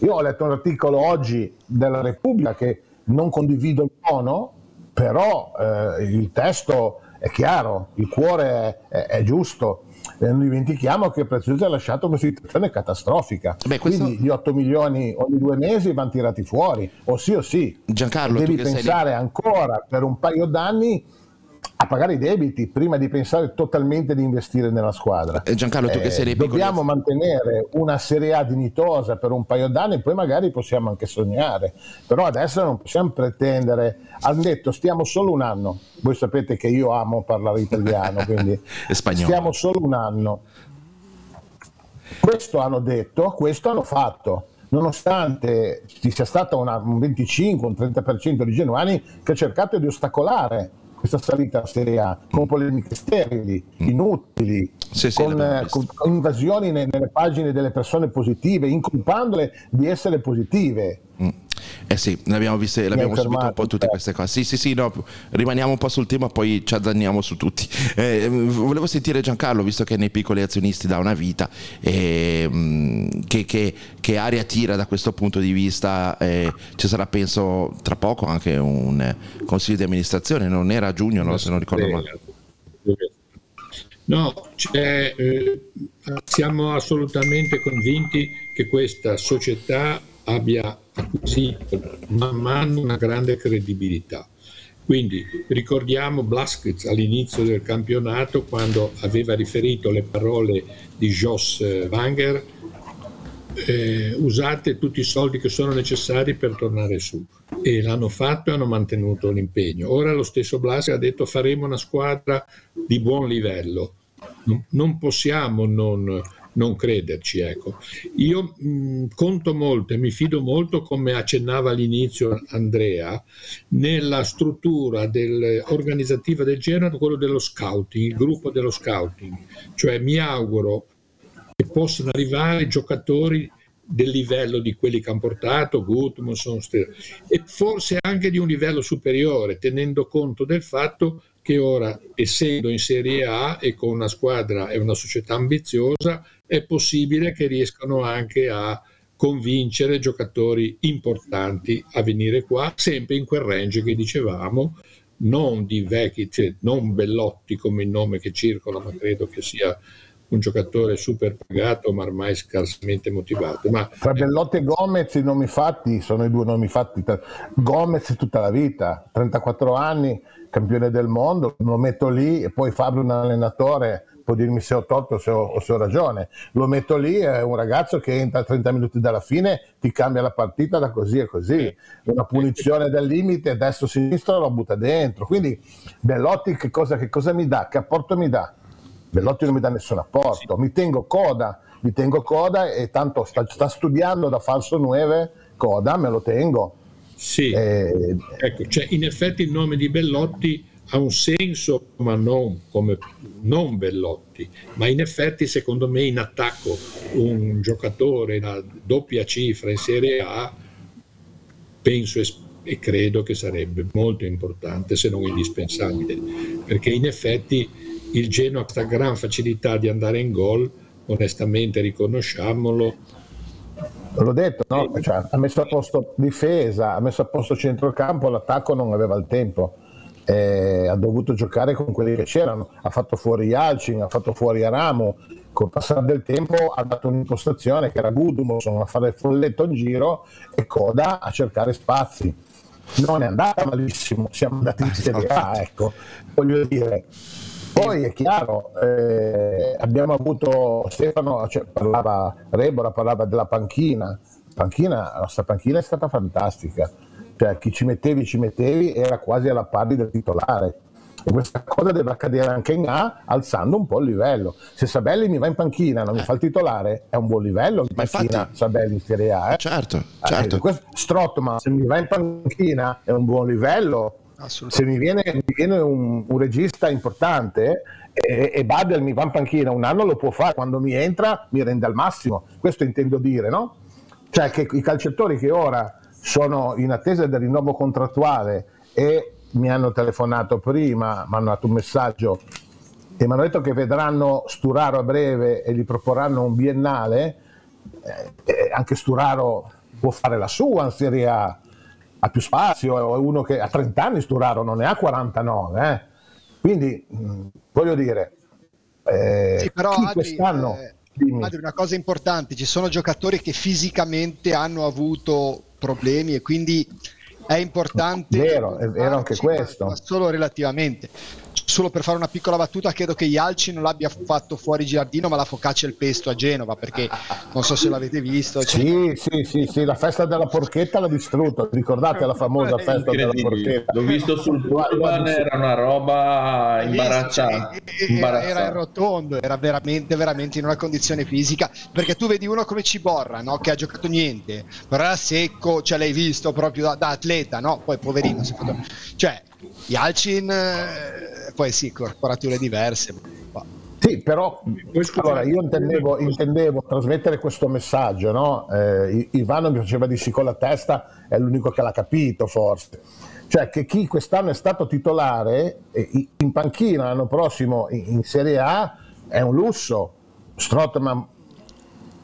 Io ho letto un articolo oggi della Repubblica che non condivido il tono, però eh, il testo è chiaro, il cuore è, è- è giusto. E non dimentichiamo che Preziosi ha lasciato una situazione catastrofica. Beh, questo- Quindi gli 8 milioni ogni due mesi vanno tirati fuori, o sì o sì. Giancarlo, Devi sei lì- pensare ancora per un paio d'anni a pagare i debiti prima di pensare totalmente di investire nella squadra. Eh, Giancarlo, tu che sei nei piccoli- dobbiamo mantenere una Serie A dignitosa per un paio d'anni, poi magari possiamo anche sognare, però adesso non possiamo pretendere. Hanno detto stiamo solo un anno. Voi sapete che io amo parlare italiano, quindi [laughs] E spagnolo. stiamo solo un anno. Questo hanno detto, questo hanno fatto, nonostante ci sia stato una- un 25, un 30% di genuani che ha cercato di ostacolare questa salita a Serie A con polemiche sterili, inutili, Mm. Sì, sì, con, eh, con- con invasioni ne- nelle pagine delle persone positive, incolpandole di essere positive. Mm. Eh sì, ne abbiamo viste, le abbiamo subito un po' tutte queste cose. Sì, sì, sì, no, rimaniamo un po' sul tema, poi ci azzanniamo su tutti. Eh, volevo sentire Giancarlo, visto che è nei piccoli azionisti da una vita, eh, che, che- che aria tira da questo punto di vista? Eh, ci sarà, penso, tra poco anche un consiglio di amministrazione, non era a giugno, no, se non ricordo male. No, c'è, eh, siamo assolutamente convinti che questa società abbia acquisito man mano una grande credibilità. Quindi ricordiamo Blaskets all'inizio del campionato quando aveva riferito le parole di Jos eh, Wanger eh, usate tutti i soldi che sono necessari per tornare su e l'hanno fatto e hanno mantenuto l'impegno. Ora lo stesso Blasi ha detto faremo una squadra di buon livello, non possiamo non, non crederci. Ecco. Io mh, conto molto e mi fido molto, come accennava all'inizio Andrea, nella struttura del- organizzativa del Genoa, quello dello scouting, il gruppo dello scouting. Cioè mi auguro che possano arrivare giocatori del livello di quelli che hanno portato Gutmanson e forse anche di un livello superiore tenendo conto del fatto che ora essendo in Serie A e con una squadra e una società ambiziosa è possibile che riescano anche a convincere giocatori importanti a venire qua sempre in quel range che dicevamo non di vecchi, cioè non Bellotti come il nome che circola ma credo che sia un giocatore super pagato ma ormai scarsamente motivato. Ma Tra Bellotti e Gomez i nomi fatti sono i due nomi fatti. Gomez tutta la vita, 34 anni, campione del mondo, lo metto lì e poi farlo un allenatore può dirmi se ho torto o se ho, o se ho ragione. Lo metto lì, è un ragazzo che entra a 30 minuti dalla fine, ti cambia la partita da così e così. Una punizione del limite, destro-sinistro lo butta dentro. Quindi Bellotti che cosa, che cosa mi dà? Che apporto mi dà? Bellotti non mi dà nessun apporto. Mi tengo coda, mi tengo coda e tanto sta, sta studiando da falso 9, coda, me lo tengo. Sì, eh, ecco, cioè in effetti il nome di Bellotti ha un senso, ma non come non Bellotti, ma in effetti secondo me in attacco un giocatore da doppia cifra in Serie A penso e, credo che sarebbe molto importante se non indispensabile, perché in effetti il Genoa ha questa gran facilità di andare in gol, onestamente riconosciamolo, L'ho detto, no? cioè, ha messo a posto difesa, ha messo a posto centrocampo, l'attacco non aveva il tempo eh, ha dovuto giocare con quelli che c'erano, ha fatto fuori Yalcin, ha fatto fuori Aramo, col passare del tempo ha dato un'impostazione che era Gudmundsson a fare il folletto in giro e Coda a cercare spazi. Non è andata malissimo, siamo andati in Serie A, [laughs] ecco, voglio dire. Poi è chiaro, eh, abbiamo avuto Stefano, cioè, parlava, Rebora parlava della panchina, panchina, la nostra panchina è stata fantastica cioè chi ci mettevi ci mettevi era quasi alla pari del titolare e questa cosa deve accadere anche in A alzando un po' il livello se Sabelli mi va in panchina non mi fa il titolare è un buon livello in panchina infatti, Sabelli in Serie A eh? certo, certo. Eh, Strottman se mi va in panchina è un buon livello se mi viene, mi viene un, un, regista importante e, e Badel mi va in panchina un anno lo può fare quando mi entra mi rende al massimo questo intendo dire no? cioè che i calciatori che ora sono in attesa del rinnovo contrattuale e mi hanno telefonato prima, mi hanno dato un messaggio e mi hanno detto che vedranno Sturaro a breve e gli proporranno un biennale, eh, anche Sturaro può fare la sua in Serie A, ha più spazio, è uno che ha 30 anni Sturaro, non ne ha 49, eh. quindi mh, voglio dire, eh, sì, però Adri, quest'anno... Eh, Adri, una cosa importante, ci sono giocatori che fisicamente hanno avuto problemi e quindi è importante. Vero, è vero anche questo. Ma solo relativamente solo per fare una piccola battuta, credo che Ialci non l'abbia fatto fuori giardino, ma la focaccia e il pesto a Genova, perché non so se l'avete visto. Cioè... Sì, sì, sì, sì, la festa della porchetta l'ha distrutto, ricordate la famosa festa della porchetta? L'ho visto sul pullman, era una roba imbarazzante. Era, era in rotondo, era veramente, veramente in una condizione fisica, perché tu vedi uno come Ciborra, no? che ha giocato niente, però era secco, cioè l'hai visto proprio da, da atleta, no? Poi poverino, secondo me. Cioè, Yalcin, eh, poi sì, corporature diverse. Ma... Sì, però allora, io intendevo, intendevo, trasmettere questo messaggio, no? eh, Ivano mi faceva di sì con la testa, è l'unico che l'ha capito forse. Cioè che chi quest'anno è stato titolare in panchina l'anno prossimo in Serie A è un lusso. Strottman,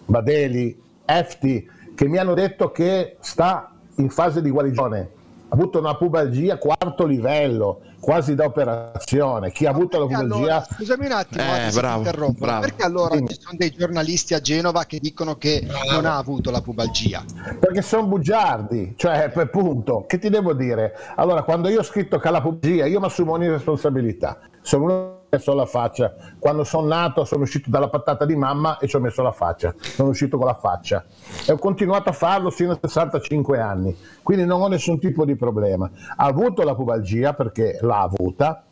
Badeli, Efti, che mi hanno detto che sta in fase di guarigione ha avuto una pubalgia quarto livello, quasi da operazione. Chi ha avuto la pubalgia... Allora, scusami un attimo, eh, bravo, bravo. perché allora ci sono dei giornalisti a Genova che dicono che bravo. non ha avuto la pubalgia? Perché sono bugiardi, cioè per punto. Che ti devo dire? Allora, quando io ho scritto che ha la pubalgia, io mi assumo ogni responsabilità. Sono uno messo la faccia. Quando sono nato sono uscito dalla patata di mamma e ci ho messo la faccia. Sono uscito con la faccia. E ho continuato a farlo fino a 65 anni. Quindi non ho nessun tipo di problema. Ha avuto la pubalgia perché l'ha avuta.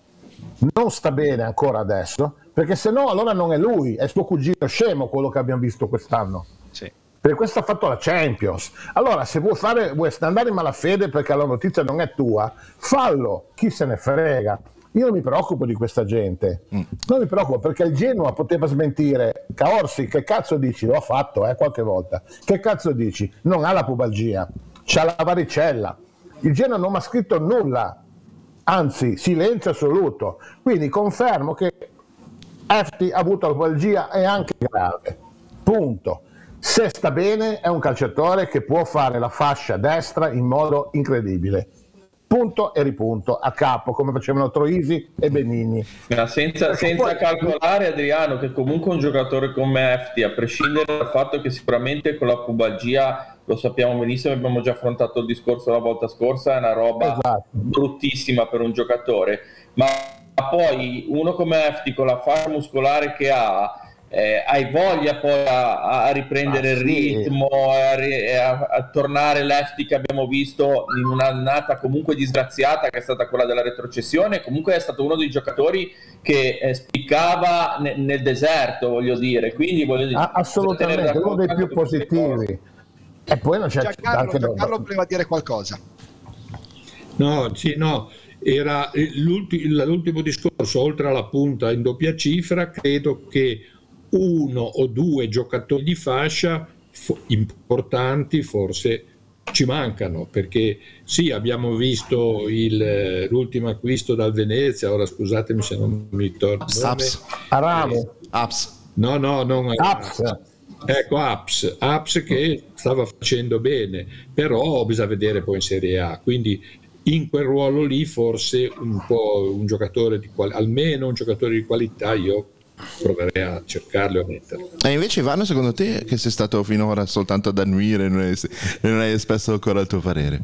Non sta bene ancora adesso, perché se no allora non è lui, è suo cugino scemo quello che abbiamo visto quest'anno. Sì. Perché questo ha fatto la Champions. Allora, se vuoi, fare, vuoi andare in malafede perché la notizia non è tua, fallo, chi se ne frega io non mi preoccupo di questa gente, mm. non mi preoccupo perché il Genoa poteva smentire. Caorsi, che cazzo dici? L'ho fatto eh, qualche volta. Che cazzo dici? Non ha la pubalgia, c'ha la varicella. Il Genoa non mi ha scritto nulla, anzi, silenzio assoluto. Quindi confermo che Efti ha avuto la pubalgia e anche grave. Punto. Se sta bene, è un calciatore che può fare la fascia destra in modo incredibile punto e ripunto. A capo come facevano Troisi e Benigni. Ma senza, senza poi... calcolare Adriano che comunque un giocatore come Efti a prescindere dal fatto che sicuramente con la pubalgia lo sappiamo benissimo abbiamo già affrontato il discorso la volta scorsa è una roba esatto. bruttissima per un giocatore. Ma ma poi uno come Efti con la fascia muscolare che ha, eh, hai voglia poi a, a riprendere ah, il ritmo, sì. a, a, a, tornare lefty che abbiamo visto in un'annata comunque disgraziata che è stata quella della retrocessione, comunque è stato uno dei giocatori che eh, spiccava ne, nel deserto, voglio dire, quindi voglio dire, ah, assolutamente uno dei più positivi. E poi non c'è Giancarlo, Giancarlo voleva dire qualcosa. No, sì, no, era l'ultimo, l'ultimo discorso, oltre alla punta in doppia cifra, credo che uno o due giocatori di fascia importanti forse ci mancano perché sì abbiamo visto il, l'ultimo acquisto dal Venezia ora scusatemi se non mi ricordo Aps. Aramo eh, Aps no no non Aps. ecco Aps Aps che stava facendo bene però bisogna vedere poi in Serie A. Quindi in quel ruolo lì forse un po' un giocatore di qual- almeno un giocatore di qualità io proverei a cercarli o a metterli. E invece Ivano, secondo te, che sei stato finora soltanto ad annuire e non hai, non hai espresso ancora il tuo parere?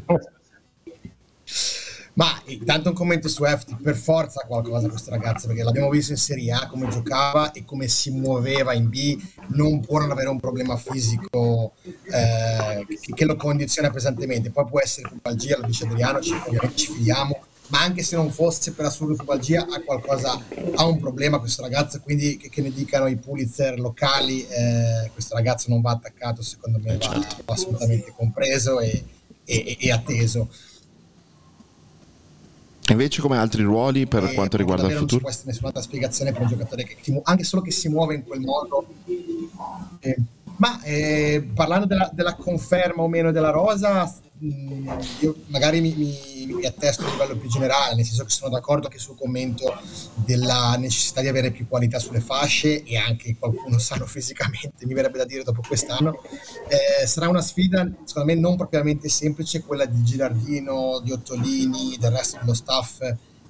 Ma intanto un commento su Efti, per forza qualcosa questo ragazzo, perché l'abbiamo visto in Serie A come giocava e come si muoveva in B, non può non avere un problema fisico eh, che, che, lo condiziona pesantemente. Poi può essere pubalgia, lo dice Adriano, ci, ovviamente ci fidiamo, ma anche se non fosse per assurdo pubalgia ha qualcosa, ha un problema questo ragazzo, quindi che, che ne dicano i Pulitzer locali, eh, questo ragazzo non va attaccato, secondo me va, va assolutamente compreso e, e, e atteso. Invece come altri ruoli per e quanto riguarda il futuro? Non può essere nessun'altra spiegazione per un giocatore che, anche solo che si muove in quel modo. Eh, ma eh, parlando della, della, conferma o meno della rosa, mh, io magari mi, mi, mi, attesto a livello più generale, nel senso che sono d'accordo che sul commento della necessità di avere più qualità sulle fasce e anche qualcuno [laughs] sano fisicamente, mi verrebbe da dire dopo quest'anno, eh, sarà una sfida secondo me non propriamente semplice, quella di Girardino, di Ottolini, del resto dello staff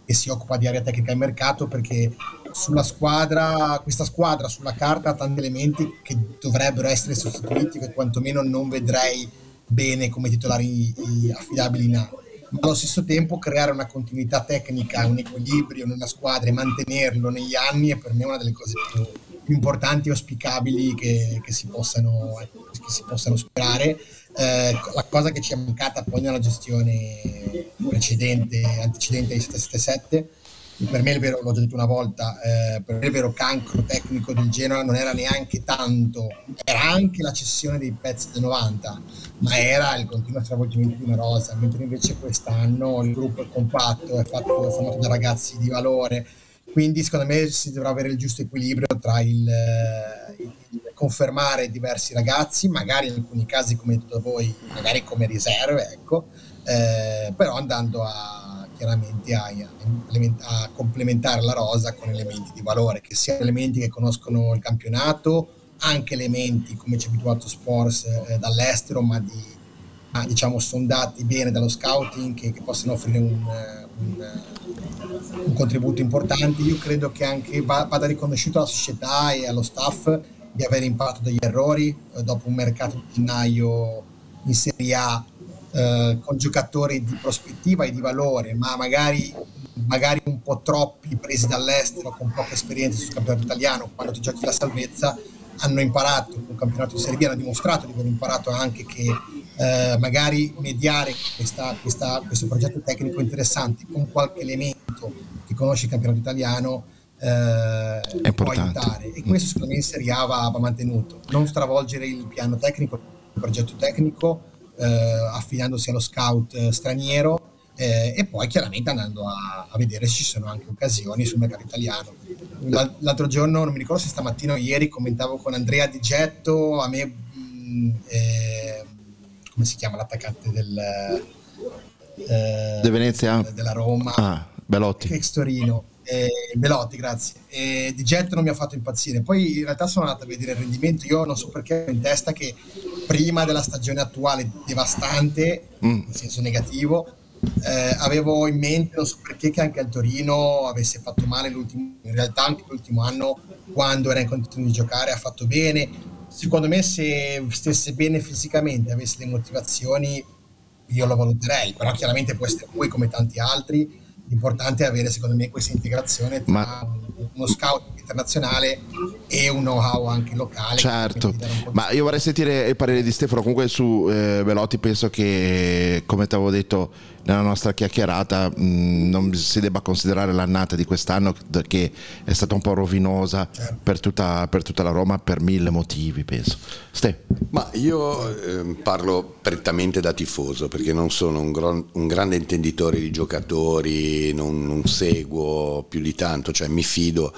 che si occupa di area tecnica e mercato perché sulla squadra, questa squadra sulla carta ha tanti elementi che dovrebbero essere sostituiti che quantomeno non vedrei bene come titolari affidabili in A ma allo stesso tempo creare una continuità tecnica, un equilibrio nella squadra e mantenerlo negli anni è per me una delle cose più, più importanti e auspicabili che, che, si possano, che si possano sperare. Eh, la cosa che ci è mancata poi nella gestione precedente, antecedente ai 777 per me il vero, l'ho già detto una volta, eh, per me il vero cancro tecnico del Genoa non era neanche tanto, era anche la cessione dei pezzi del 90, ma era il continuo stravolgimento di una rosa, mentre invece quest'anno il gruppo è compatto, è, fatto, è formato da ragazzi di valore, quindi secondo me si dovrà avere il giusto equilibrio tra il, il, confermare diversi ragazzi, magari in alcuni casi come detto da voi, magari come riserve, ecco, eh, però andando a chiaramente a, a, complementare la rosa con elementi di valore, che siano elementi che conoscono il campionato, anche elementi come ci ha abituato Sports eh, dall'estero, ma, di, ma diciamo sondati bene dallo scouting che, che possono offrire un, un, un, contributo importante. Io credo che anche vada riconosciuto alla società e allo staff di aver imparato dagli errori eh, dopo un mercato di gennaio in Serie A eh, con giocatori di prospettiva e di valore, ma magari, magari, un po' troppi presi dall'estero con poca esperienza sul campionato italiano, quando ti giochi la salvezza, hanno imparato un campionato di Serie B, hanno dimostrato di aver imparato anche che eh, magari mediare questa, questa, questo progetto tecnico interessante con qualche elemento che conosce il campionato italiano eh, può aiutare. E questo secondo me in Serie A va, va mantenuto. Non stravolgere il piano tecnico il progetto tecnico affidandosi allo scout eh, straniero eh, e poi chiaramente andando a, a, vedere se ci sono anche occasioni sul mercato italiano. L'altro giorno, non mi ricordo se stamattina o ieri, commentavo con Andrea Di Getto, a me, mh, mm, eh, come si chiama l'attaccante del... Eh, De Venezia? Della Roma. Ah, Belotti. Ex Torino eh, Belotti, grazie. Eh, di getto non mi ha fatto impazzire. Poi in realtà sono andato a vedere il rendimento. Io non so perché ho in testa che prima della stagione attuale devastante, mm. in senso negativo, eh, avevo in mente, non so perché, che anche al Torino avesse fatto male l'ultimo, in realtà anche l'ultimo anno, quando era in condizione di giocare, ha fatto bene. Secondo me se stesse bene fisicamente, avesse le motivazioni, io lo valuterei, però chiaramente può essere poi come tanti altri l'importante è avere secondo me questa integrazione tra Ma- uno scout internazionale e un know-how anche locale. Certo, ma io vorrei sentire il parere di Stefano. Comunque su eh, Velotti penso che, come ti avevo detto nella nostra chiacchierata, mh, non si debba considerare l'annata di quest'anno che è stata un po' rovinosa per, tutta, per tutta la Roma per mille motivi, penso. Ste, Ma io ehm, parlo prettamente da tifoso perché non sono un, gran- un grande intenditore di giocatori, non, non seguo più di tanto, cioè mi fido,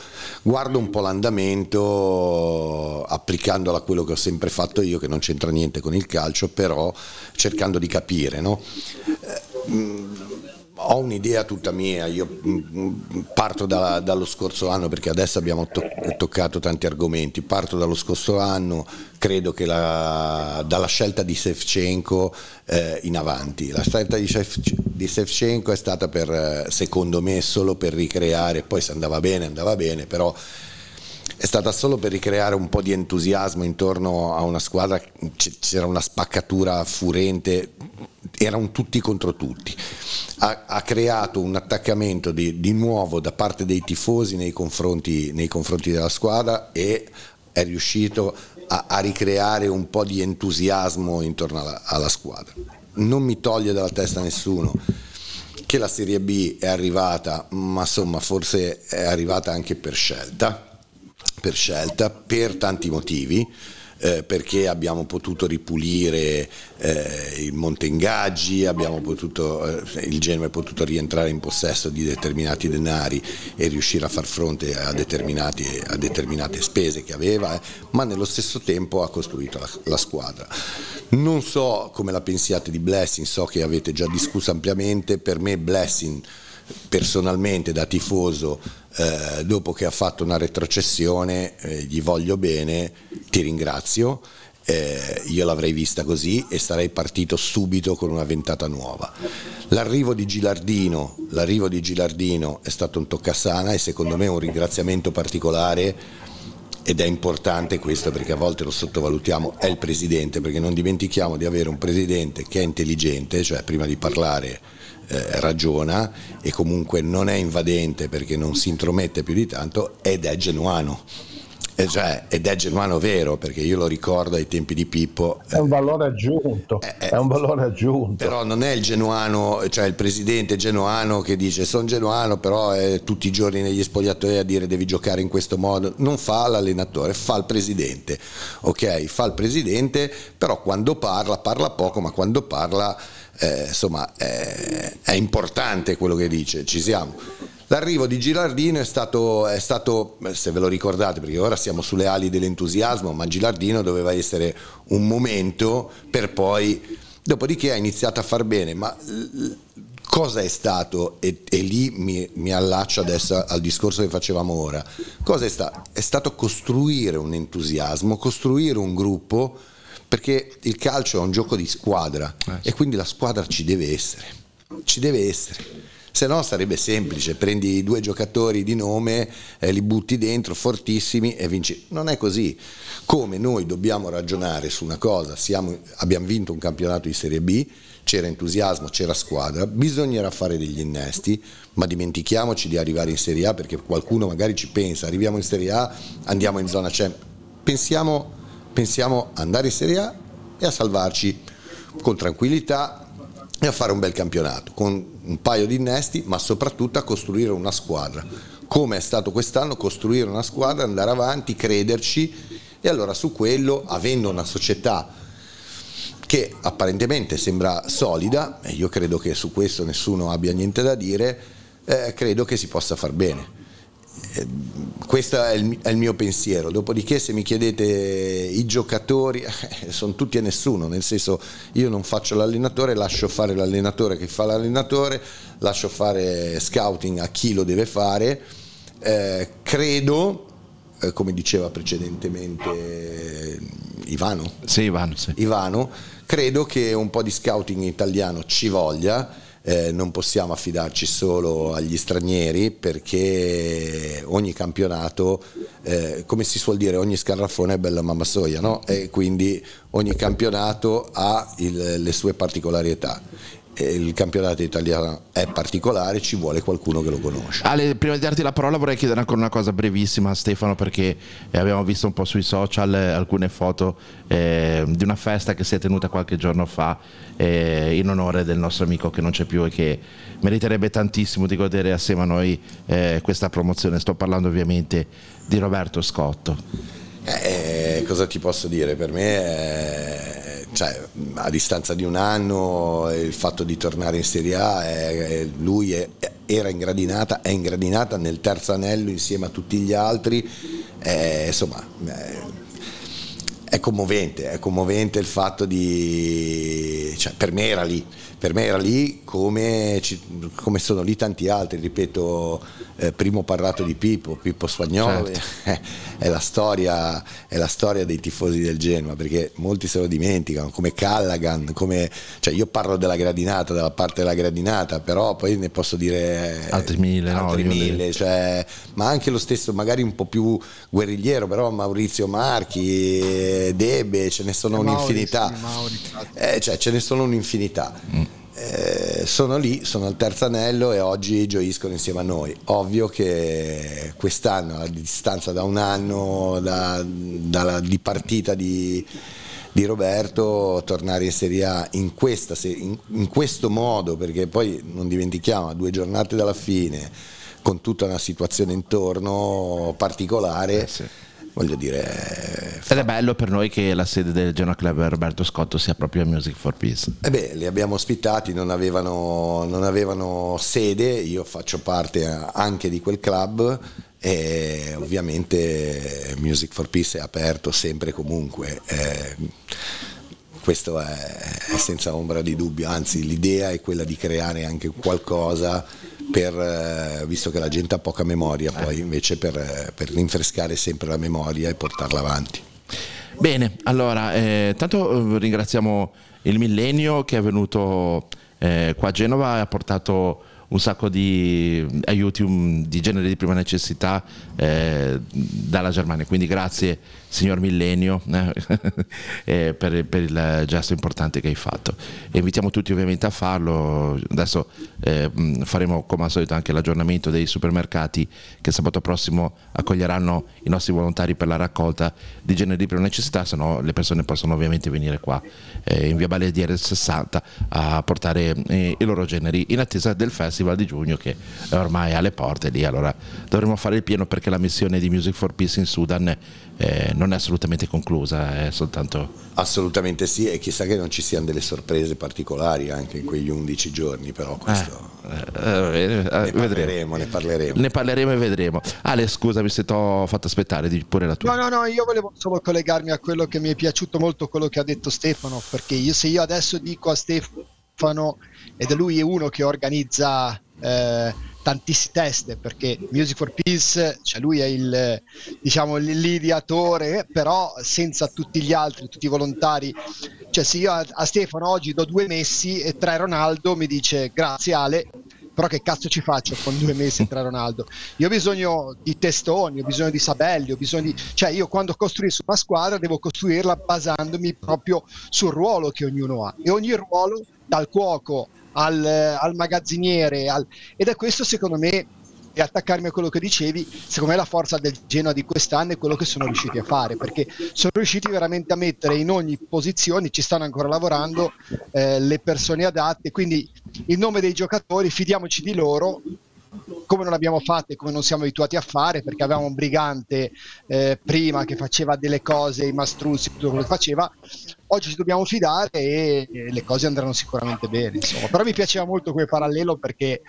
guardo un po' l'andamento applicandolo a quello che ho sempre fatto io, che non c'entra niente con il calcio, però cercando di capire. No? Eh, mh, ho un'idea tutta mia, io mm, parto da- dallo scorso anno perché adesso abbiamo to- toccato tanti argomenti, parto dallo scorso anno, credo che la- dalla scelta di Shevchenko eh, in avanti, la scelta di, Shev- di Shevchenko è stata per, eh, secondo me solo per ricreare, poi se andava bene andava bene, però è stata solo per ricreare un po' di entusiasmo intorno a una squadra, c'era una spaccatura furente, erano tutti contro tutti. Ha, ha creato un attaccamento di, di nuovo da parte dei tifosi nei confronti, nei confronti della squadra e è riuscito a, a ricreare un po' di entusiasmo intorno alla, alla squadra. Non mi toglie dalla testa nessuno che la Serie B è arrivata, ma insomma forse è arrivata anche per scelta per scelta per tanti motivi. eh, perché abbiamo potuto ripulire eh, il Monte Ingaggi, potuto, eh, il Genoa è potuto rientrare in possesso di determinati denari e riuscire a far fronte a, a determinate spese che aveva, eh, ma nello stesso tempo ha costruito la, la squadra. Non so come la pensiate di Blessing, so che avete già discusso ampiamente, per me Blessing personalmente da tifoso eh, dopo che ha fatto una retrocessione eh, gli voglio bene, ti ringrazio, eh, io l'avrei vista così e sarei partito subito con una ventata nuova. L'arrivo di Gilardino, l'arrivo di Gilardino è stato un toccasana e secondo me un ringraziamento particolare ed è importante questo perché a volte lo sottovalutiamo, è il presidente, perché non dimentichiamo di avere un presidente che è intelligente, cioè prima di parlare eh, ragiona e comunque non è invadente perché non si intromette più di tanto ed è genuano. E cioè, ed è genuano vero perché io lo ricordo ai tempi di Pippo È un valore aggiunto, è un valore aggiunto. però non è il genuano, cioè il presidente genuano che dice sono genuano, però è tutti i giorni negli spogliatoi a dire devi giocare in questo modo. Non fa l'allenatore, fa il presidente. Ok, fa il presidente, però quando parla, parla poco, ma quando parla, eh, insomma, è, è importante quello che dice. Ci siamo. L'arrivo di Gilardino è stato, è stato, se ve lo ricordate, perché ora siamo sulle ali dell'entusiasmo, ma Gilardino doveva essere un momento per poi, dopodiché ha iniziato a far bene, ma cosa è stato, e, e lì mi, mi allaccio adesso al discorso che facevamo ora, cosa è stato? È stato costruire un entusiasmo, costruire un gruppo, perché il calcio è un gioco di squadra e quindi la squadra ci deve essere, ci deve essere. Se no sarebbe semplice, prendi due giocatori di nome, eh, li butti dentro fortissimi e vinci. Non è così. Come noi dobbiamo ragionare su una cosa, siamo- abbiamo vinto un campionato di Serie B, c'era entusiasmo, c'era squadra, bisognerà fare degli innesti, ma dimentichiamoci di arrivare in Serie A perché qualcuno magari ci pensa, arriviamo in Serie A, andiamo in zona Champions. Pensiamo, pensiamo andare in Serie A e a salvarci con tranquillità e a fare un bel campionato, con un paio di innesti, ma soprattutto a costruire una squadra. Come è stato quest'anno, costruire una squadra, andare avanti, crederci e allora su quello, avendo una società che apparentemente sembra solida, e io credo che su questo nessuno abbia niente da dire, eh, credo che si possa far bene. Eh, Questo è il, è il mio pensiero. Dopodiché, se mi chiedete i giocatori, [laughs] eh, sono tutti e nessuno, nel senso io non faccio l'allenatore, lascio fare l'allenatore che fa l'allenatore, lascio fare scouting a chi lo deve fare. Eh, credo, eh, come diceva precedentemente eh, Ivano, Sì, Ivano, sì. Ivano, credo che un po' di scouting italiano ci voglia. Eh, non possiamo affidarci solo agli stranieri perché ogni campionato, eh, come si suol dire, ogni scarraffone è bella mamma soia, no? E quindi ogni campionato ha il- le sue particolarità. Il campionato italiano è particolare, ci vuole qualcuno che lo conosce. Ale, prima di darti la parola vorrei chiedere ancora una cosa brevissima a Stefano perché eh, abbiamo visto un po' sui social eh, alcune foto eh, di una festa che si è tenuta qualche giorno fa eh, in onore del nostro amico che non c'è più e che meriterebbe tantissimo di godere assieme a noi eh, questa promozione. Sto parlando ovviamente di Roberto Scotto. Eh, cosa ti posso dire? Per me, è, cioè, a distanza di un anno, il fatto di tornare in Serie A, è, lui è, era in gradinata, è in gradinata nel terzo anello insieme a tutti gli altri. insomma, è commovente, è commovente il fatto di... Cioè, per me era lì, per me era lì come, come sono lì tanti altri, ripeto, eh, prima ho parlato di Pippo, Pippo Spagnolo, certo. [laughs] è, la storia, è, la storia, dei tifosi del Genoa, perché molti se lo dimenticano, come Callaghan, come, cioè io parlo della gradinata, della parte della gradinata, però poi ne posso dire altri mille, altri no, mille cioè, ma anche lo stesso, magari un po' più guerrigliero, però Maurizio Marchi, Debe, ce ne sono un'infinità, eh, cioè, ce ne sono un'infinità. Mm eh, sono lì, sono al terzo anello e oggi gioiscono insieme a noi. Ovvio che quest'anno, a distanza da un anno da, dalla, di partita di, di, Roberto, tornare in Serie A in, questa, in, in questo modo, perché poi non dimentichiamo, a due giornate dalla fine, con tutta una situazione intorno particolare. Eh sì voglio dire... Ed è bello per noi che la sede del Genoa Club Roberto Scotto sia proprio a Music for Peace. Eh beh, li abbiamo ospitati, non avevano, non avevano sede, io faccio parte anche di quel club e ovviamente Music for Peace è aperto sempre e comunque. Eh, questo è, senza ombra di dubbio, anzi l'idea è quella di creare anche qualcosa per, eh, visto che la gente ha poca memoria, poi invece per, eh, per rinfrescare sempre la memoria e portarla avanti. Bene, allora, eh, tanto eh, ringraziamo il Millennio che è venuto eh, qua a Genova e ha portato un sacco di aiuti un, di genere di prima necessità eh, dalla Germania. Quindi grazie signor Millennio [laughs] eh, per, per, il gesto importante che hai fatto. E invitiamo tutti ovviamente a farlo. Adesso eh, faremo come al solito anche l'aggiornamento dei supermercati che sabato prossimo accoglieranno i nostri volontari per la raccolta di genere di prima necessità, se no le persone possono ovviamente venire qua eh, in via Balediere 60 a portare eh, i loro generi in attesa del festival di giugno che è ormai alle porte lì. Allora dovremo fare il pieno perché la missione di Music for Peace in Sudan eh, non è assolutamente conclusa, è soltanto... Assolutamente sì, e chissà che non ci siano delle sorprese particolari anche in quegli 11 giorni, però questo... Eh, eh, eh, ne parleremo, ne parleremo. Ne parleremo e vedremo. Ale, scusami se ti ho fatto aspettare, di pure la tua. No, no, no, io volevo solo collegarmi a quello che mi è piaciuto molto, quello che ha detto Stefano, perché io, se io adesso dico a Stefano, ed è lui è uno che organizza... Eh, tantissime teste perché Music for Peace, cioè lui è il diciamo l'ideatore, però senza tutti gli altri, tutti i volontari. Cioè se io a, a Stefano oggi do due Messi e tre Ronaldo mi dice grazie Ale, però che cazzo ci faccio con due Messi e tre Ronaldo? Io ho bisogno di testoni, ho bisogno di sabelli, ho bisogno di... Cioè io quando costruisco una squadra devo costruirla basandomi proprio sul ruolo che ognuno ha e ogni ruolo dal cuoco al, al magazziniere al... ed è questo secondo me e attaccarmi a quello che dicevi, secondo me la forza del Genoa di quest'anno è quello che sono riusciti a fare, perché sono riusciti veramente a mettere in ogni posizione, ci stanno ancora lavorando, eh, le persone adatte, quindi il nome dei giocatori, fidiamoci di loro, come non abbiamo fatto e come non siamo abituati a fare, perché avevamo un brigante eh, prima che faceva delle cose, i mastruzzi, tutto quello che faceva, oggi ci dobbiamo fidare e le cose andranno sicuramente bene. Insomma. Però mi piaceva molto quel parallelo perché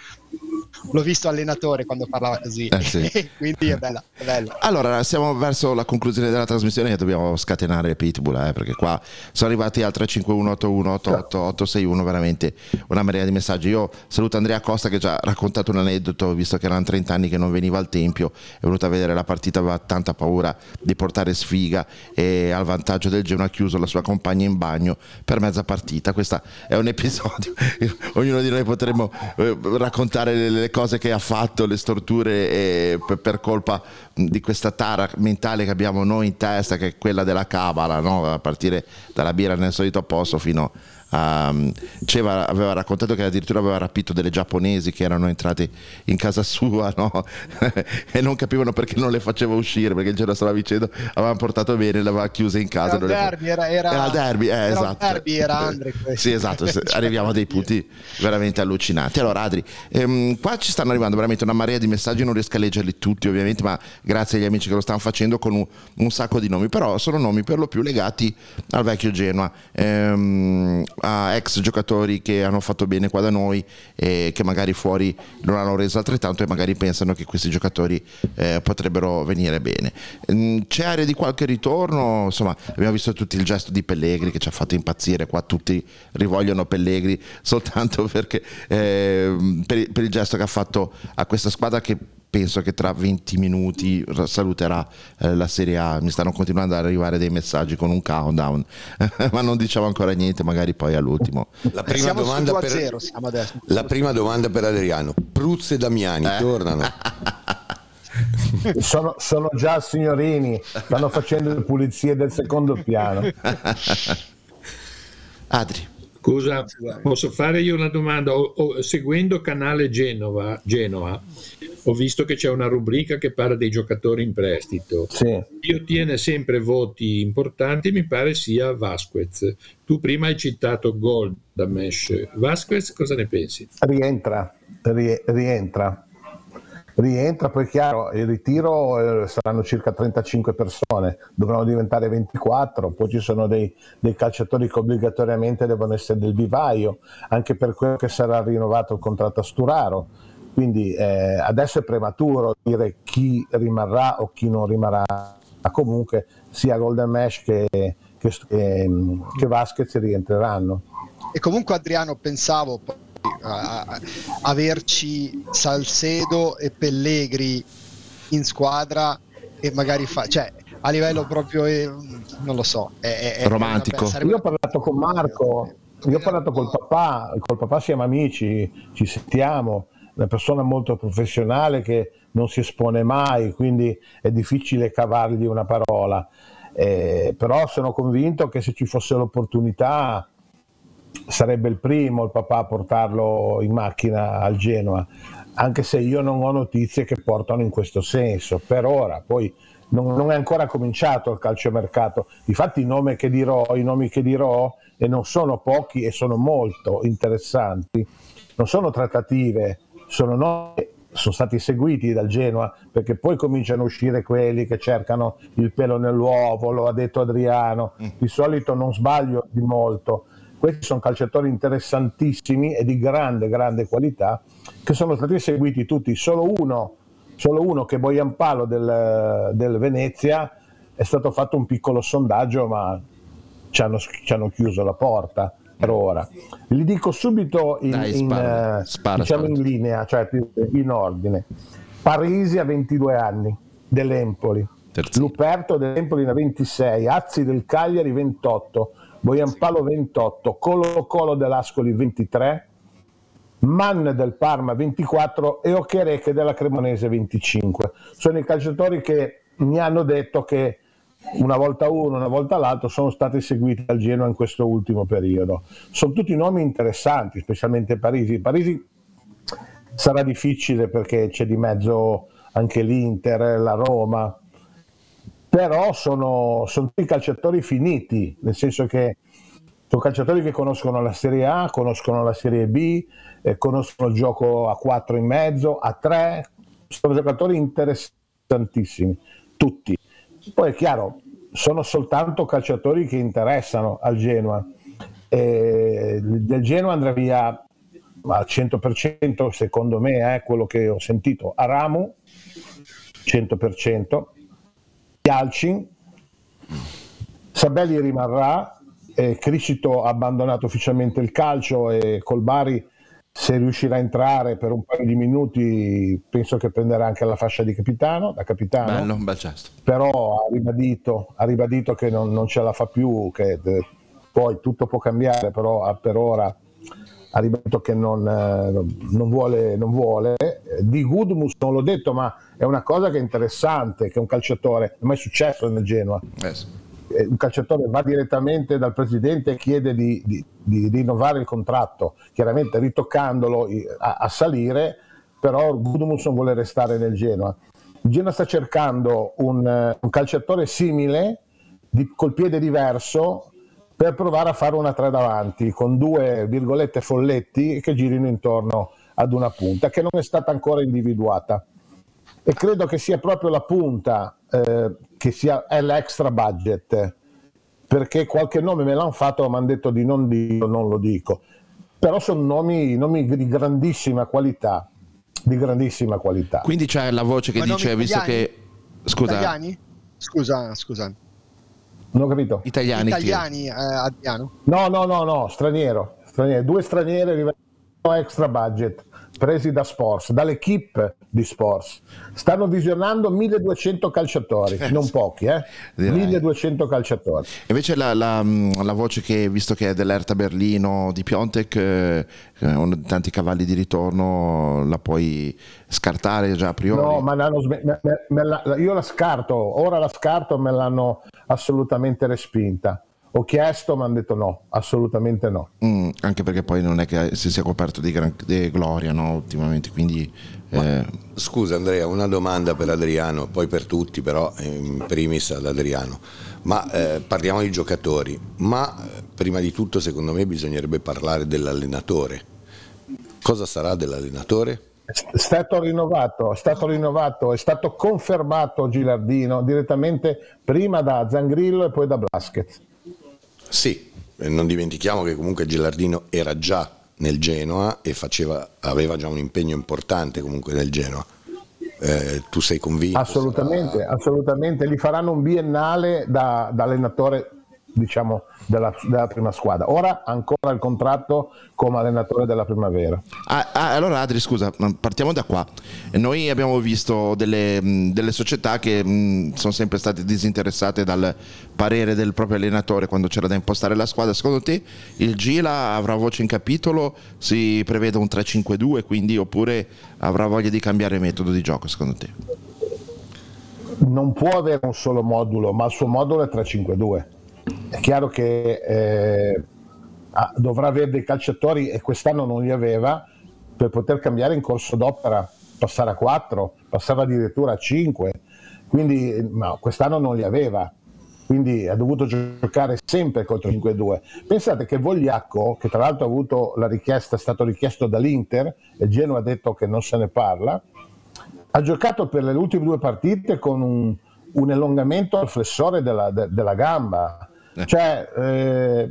l'ho visto allenatore quando parlava così, eh sì. [laughs] quindi è bella, è bella, Allora, siamo verso la conclusione della trasmissione e dobbiamo scatenare Pitbull, eh, perché qua sono arrivati al 35181888861, veramente una marea di messaggi. Io saluto Andrea Costa che ha già raccontato un aneddoto, visto che erano 30 anni che non veniva al Tempio, è venuto a vedere la partita, aveva tanta paura di portare sfiga e al vantaggio del Genoa ha chiuso la sua compagna in bagno per mezza partita. Questo è un episodio, [laughs] ognuno di noi potremmo eh, raccontare le cose che ha fatto, le storture eh, per colpa di questa tara mentale che abbiamo noi in testa, che è quella della cabala, no? a partire dalla birra nel solito posto fino um, Ceva aveva raccontato che addirittura aveva rapito delle giapponesi che erano entrate in casa sua no? [laughs] e non capivano perché non le faceva uscire perché il giorno stava dicendo avevano portato bene le aveva chiuse in casa era, derby, era, era, era derby, eh, era esatto. derby era Andre sì esatto [laughs] arriviamo a dei punti veramente allucinanti allora Adri ehm, qua ci stanno arrivando veramente una marea di messaggi non riesco a leggerli tutti ovviamente ma grazie agli amici che lo stanno facendo con un, un sacco di nomi però sono nomi per lo più legati al vecchio Genoa ehm, a ex giocatori che hanno fatto bene qua da noi e che magari fuori non hanno reso altrettanto e magari pensano che questi giocatori eh, potrebbero venire bene. Mm, c'è area di qualche ritorno? Insomma, abbiamo visto tutto il gesto di Pellegri che ci ha fatto impazzire, qua tutti rivogliono Pellegri [laughs] soltanto perché, eh, per, per il gesto che ha fatto a questa squadra che penso che tra 20 minuti saluterà eh, la Serie A. Mi stanno continuando ad arrivare dei messaggi con un countdown, [laughs] ma non diciamo ancora niente, magari poi all'ultimo. La prima, domanda per, zero, la prima domanda per Adriano: Pruzze e Damiani eh. tornano. [laughs] sono, sono, già signorini, stanno facendo le pulizie del secondo piano. [laughs] Adri. Scusa, posso fare io una domanda? O, o, seguendo canale Genova, Genoa, ho visto che c'è una rubrica che parla dei giocatori in prestito. Sì. Io tiene sempre voti importanti, mi pare sia Vasquez. Tu prima hai citato Goldamesh. Vasquez, cosa ne pensi? Rientra, rie, rientra rientra, poi chiaro, il ritiro eh, saranno circa 35 persone, dovranno diventare 24, poi ci sono dei, dei, calciatori che obbligatoriamente devono essere del vivaio, anche per quello che sarà rinnovato il contratto a Sturaro. Quindi eh, adesso è prematuro dire chi rimarrà o chi non rimarrà, ma comunque sia Golden Mesh che, che, che, che Vasquez rientreranno. E comunque Adriano pensavo a, averci Salcedo e Pellegri in squadra e magari fa, cioè a livello proprio eh, non lo so, è, è romantico. Sarebbe... Io ho parlato con Marco, io ho parlato col papà, col papà siamo amici, ci sentiamo, una persona molto professionale che non si espone mai, quindi è difficile cavargli una parola. Eh, però sono convinto che se ci fosse l'opportunità sarebbe il primo il papà a portarlo in macchina al Genoa, anche se io non ho notizie che portano in questo senso, per ora, poi non, non è ancora cominciato il calciomercato, infatti i nomi che dirò, i nomi che dirò, e non sono pochi e sono molto interessanti, non sono trattative, sono nomi sono stati seguiti dal Genoa perché poi cominciano a uscire quelli che cercano il pelo nell'uovo, lo ha detto Adriano, mm. di solito non sbaglio di molto, questi sono calciatori interessantissimi e di grande, grande qualità che sono stati seguiti tutti. Solo uno, solo uno che Bojan Palo del, del Venezia è stato fatto un piccolo sondaggio, ma ci hanno, ci hanno chiuso la porta per ora. Li dico subito in, Dai, spara, in, spara, diciamo in linea, cioè in ordine. Parisi a 22 anni, dell'Empoli. Terzino. Luperto dell'Empoli a 26, Azzi del Cagliari 28, Boiampalo 28, Colo Colo dell'Ascoli 23, Mann del Parma 24 e Ochereche della Cremonese 25. Sono i calciatori che mi hanno detto che una volta uno, una volta l'altro sono stati seguiti dal Genoa in questo ultimo periodo. Sono tutti nomi interessanti, specialmente Parisi. Parisi sarà difficile perché c'è di mezzo anche l'Inter, la Roma, però sono, sono tutti calciatori finiti, nel senso che sono calciatori che conoscono la Serie A, conoscono la Serie B, eh, conoscono il gioco a 4 in mezzo, a 3, sono giocatori interessantissimi, tutti. Poi è chiaro, sono soltanto calciatori che interessano al Genoa. Eh, del Genoa andrà via al 100% secondo me, eh, quello che ho sentito, a Ramu 100%, Yalcin, Sabelli rimarrà, eh, Criscito ha abbandonato ufficialmente il calcio e col Bari se riuscirà a entrare per un paio di minuti penso che prenderà anche la fascia di capitano, da capitano. Bello, un bel gesto. Però ha ribadito, ha ribadito che non, non, ce la fa più, che de, poi tutto può cambiare, però per ora ha ribadito che non, eh, non, vuole, non vuole. Di Gudmus non l'ho detto, ma è una cosa che è interessante, che un calciatore, non è mai successo nel Genoa. Eh eh, un calciatore va direttamente dal presidente e chiede di, di, di rinnovare il contratto, chiaramente ritoccandolo a, a salire, però Gudmundsson vuole restare nel Genoa. Il Genoa sta cercando un, un calciatore simile, di, col piede diverso, per provare a fare una tre davanti, con due virgolette folletti che girino intorno ad una punta, che non è stata ancora individuata. E credo che sia proprio la punta eh, che sia, è l'extra budget, perché qualche nome me l'hanno fatto, ma mi hanno detto di non dirlo, non lo dico. Però sono nomi, nomi di grandissima qualità, di grandissima qualità. Quindi c'è la voce che Ma dice, visto italiani? che... Scusa, Italiani? Scusa, scusa. Non ho capito. italiani. Italiani, eh, Adriano? No, no, no, no, straniero. straniero. Due stranieri arrivano extra budget, presi da Sports, dall'equipe di Sports. Stanno visionando 1200 calciatori, non pochi, eh? Direi. 1200 calciatori. Invece la, la- la voce che, visto che è dell'Erta Berlino di Piontek, eh, con tanti cavalli di ritorno, la puoi scartare già a priori? No, ma me- me- me la- io la scarto, ora la scarto, me l'hanno assolutamente respinta. Ho chiesto, mi hanno detto no, assolutamente no. Mm, anche perché poi non è che si sia coperto di, gran- di gloria no, ultimamente, quindi... eh, Scusa Andrea, una domanda per Adriano, poi per tutti, però in primis ad Adriano. Ma eh, parliamo di giocatori, ma eh, prima di tutto secondo me bisognerebbe parlare dell'allenatore. Cosa sarà dell'allenatore? È stato rinnovato, è stato rinnovato, è stato confermato Gilardino direttamente prima da Zangrillo e poi da Blasquez. Sì, non dimentichiamo che comunque Gilardino era già nel Genoa e faceva- aveva già un impegno importante comunque nel Genoa. Eh, tu sei convinto? Assolutamente, assolutamente. Gli faranno un biennale da, da allenatore diciamo, della, della prima squadra. Ora ancora il contratto come allenatore della primavera. Ah, ah, allora Adri, scusa, partiamo da qua. Noi abbiamo visto delle, delle società che mh, sono sempre state disinteressate dal parere del proprio allenatore quando c'era da impostare la squadra. Secondo te il Gila avrà voce in capitolo? Si prevede un 3-5-2 quindi oppure avrà voglia di cambiare metodo di gioco secondo te? non può avere un solo modulo, ma il suo modulo è 3-5-2. È chiaro che eh, dovrà avere dei calciatori e quest'anno non li aveva per poter cambiare in corso d'opera, passare a 4, passare addirittura a 5. Quindi no, quest'anno non li aveva. Quindi ha dovuto giocare sempre contro 5-2. Pensate che Vogliacco, che tra l'altro ha avuto la richiesta, è stato richiesto dall'Inter e Genoa ha detto che non se ne parla, ha giocato per le ultime due partite con un, un elongamento al flessore della, de- della gamba. Cioè,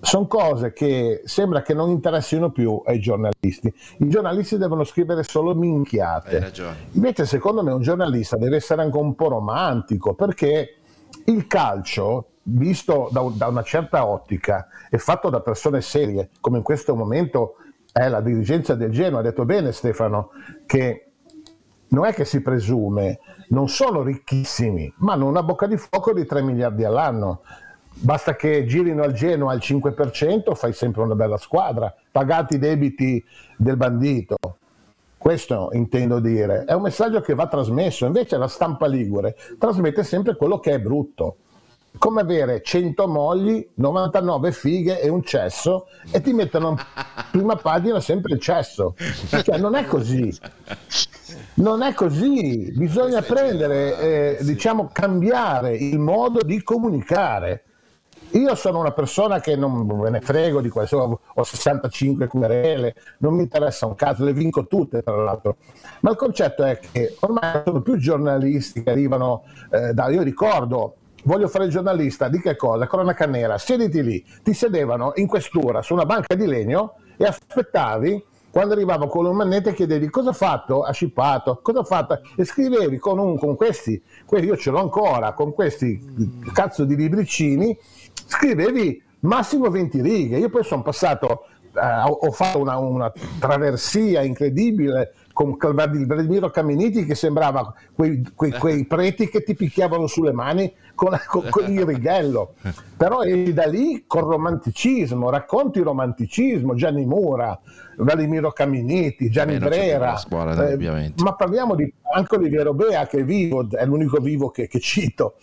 sono cose che sembra che non interessino più ai giornalisti. I giornalisti devono scrivere solo minchiate. Invece, secondo me, un giornalista deve essere anche un po' romantico perché il calcio, visto da, da una certa ottica, è fatto da persone serie, come in questo momento è la dirigenza del Genoa. Ha detto bene Stefano che non è che si presume, non sono ricchissimi, ma hanno una bocca di fuoco di 3 miliardi all'anno. Basta che girino al Genoa al 5%, fai sempre una bella squadra, pagati i debiti del bandito. Questo intendo dire. È un messaggio che va trasmesso, invece la stampa ligure trasmette sempre quello che è brutto. Come avere 100 mogli, 99 fighe e un cesso e ti mettono in prima pagina sempre il cesso. Cioè, non è così. Non è così, bisogna prendere, eh, diciamo, cambiare il modo di comunicare. Io sono una persona che non me ne frego di questo, ho 65 querele, non mi interessa un caso, le vinco tutte tra l'altro. Ma il concetto è che ormai sono più giornalisti che arrivano eh, da... Io ricordo, voglio fare il giornalista, di che cosa? Cronaca nera, siediti lì, ti sedevano in questura su una banca di legno e aspettavi quando arrivava con un mannete chiedevi cosa ha fatto? Ha scippato, cosa ha fatto? E scrivevi con, un, con questi, io ce l'ho ancora, con questi cazzo di libricini, scrivevi massimo 20 righe. Io poi sono passato, eh, ho fatto una, una traversia incredibile con Vladimiro Caminiti che sembrava quei, quei- quei [laughs] preti che ti picchiavano sulle mani con, con- con il righello. Però esci da lì con romanticismo, racconti romanticismo, Gianni Mura, Vladimiro Caminiti, Gianni Beh, Brera. scuola, eh, ma parliamo di Franco Oliviero Bea che è vivo, è l'unico vivo che, che cito.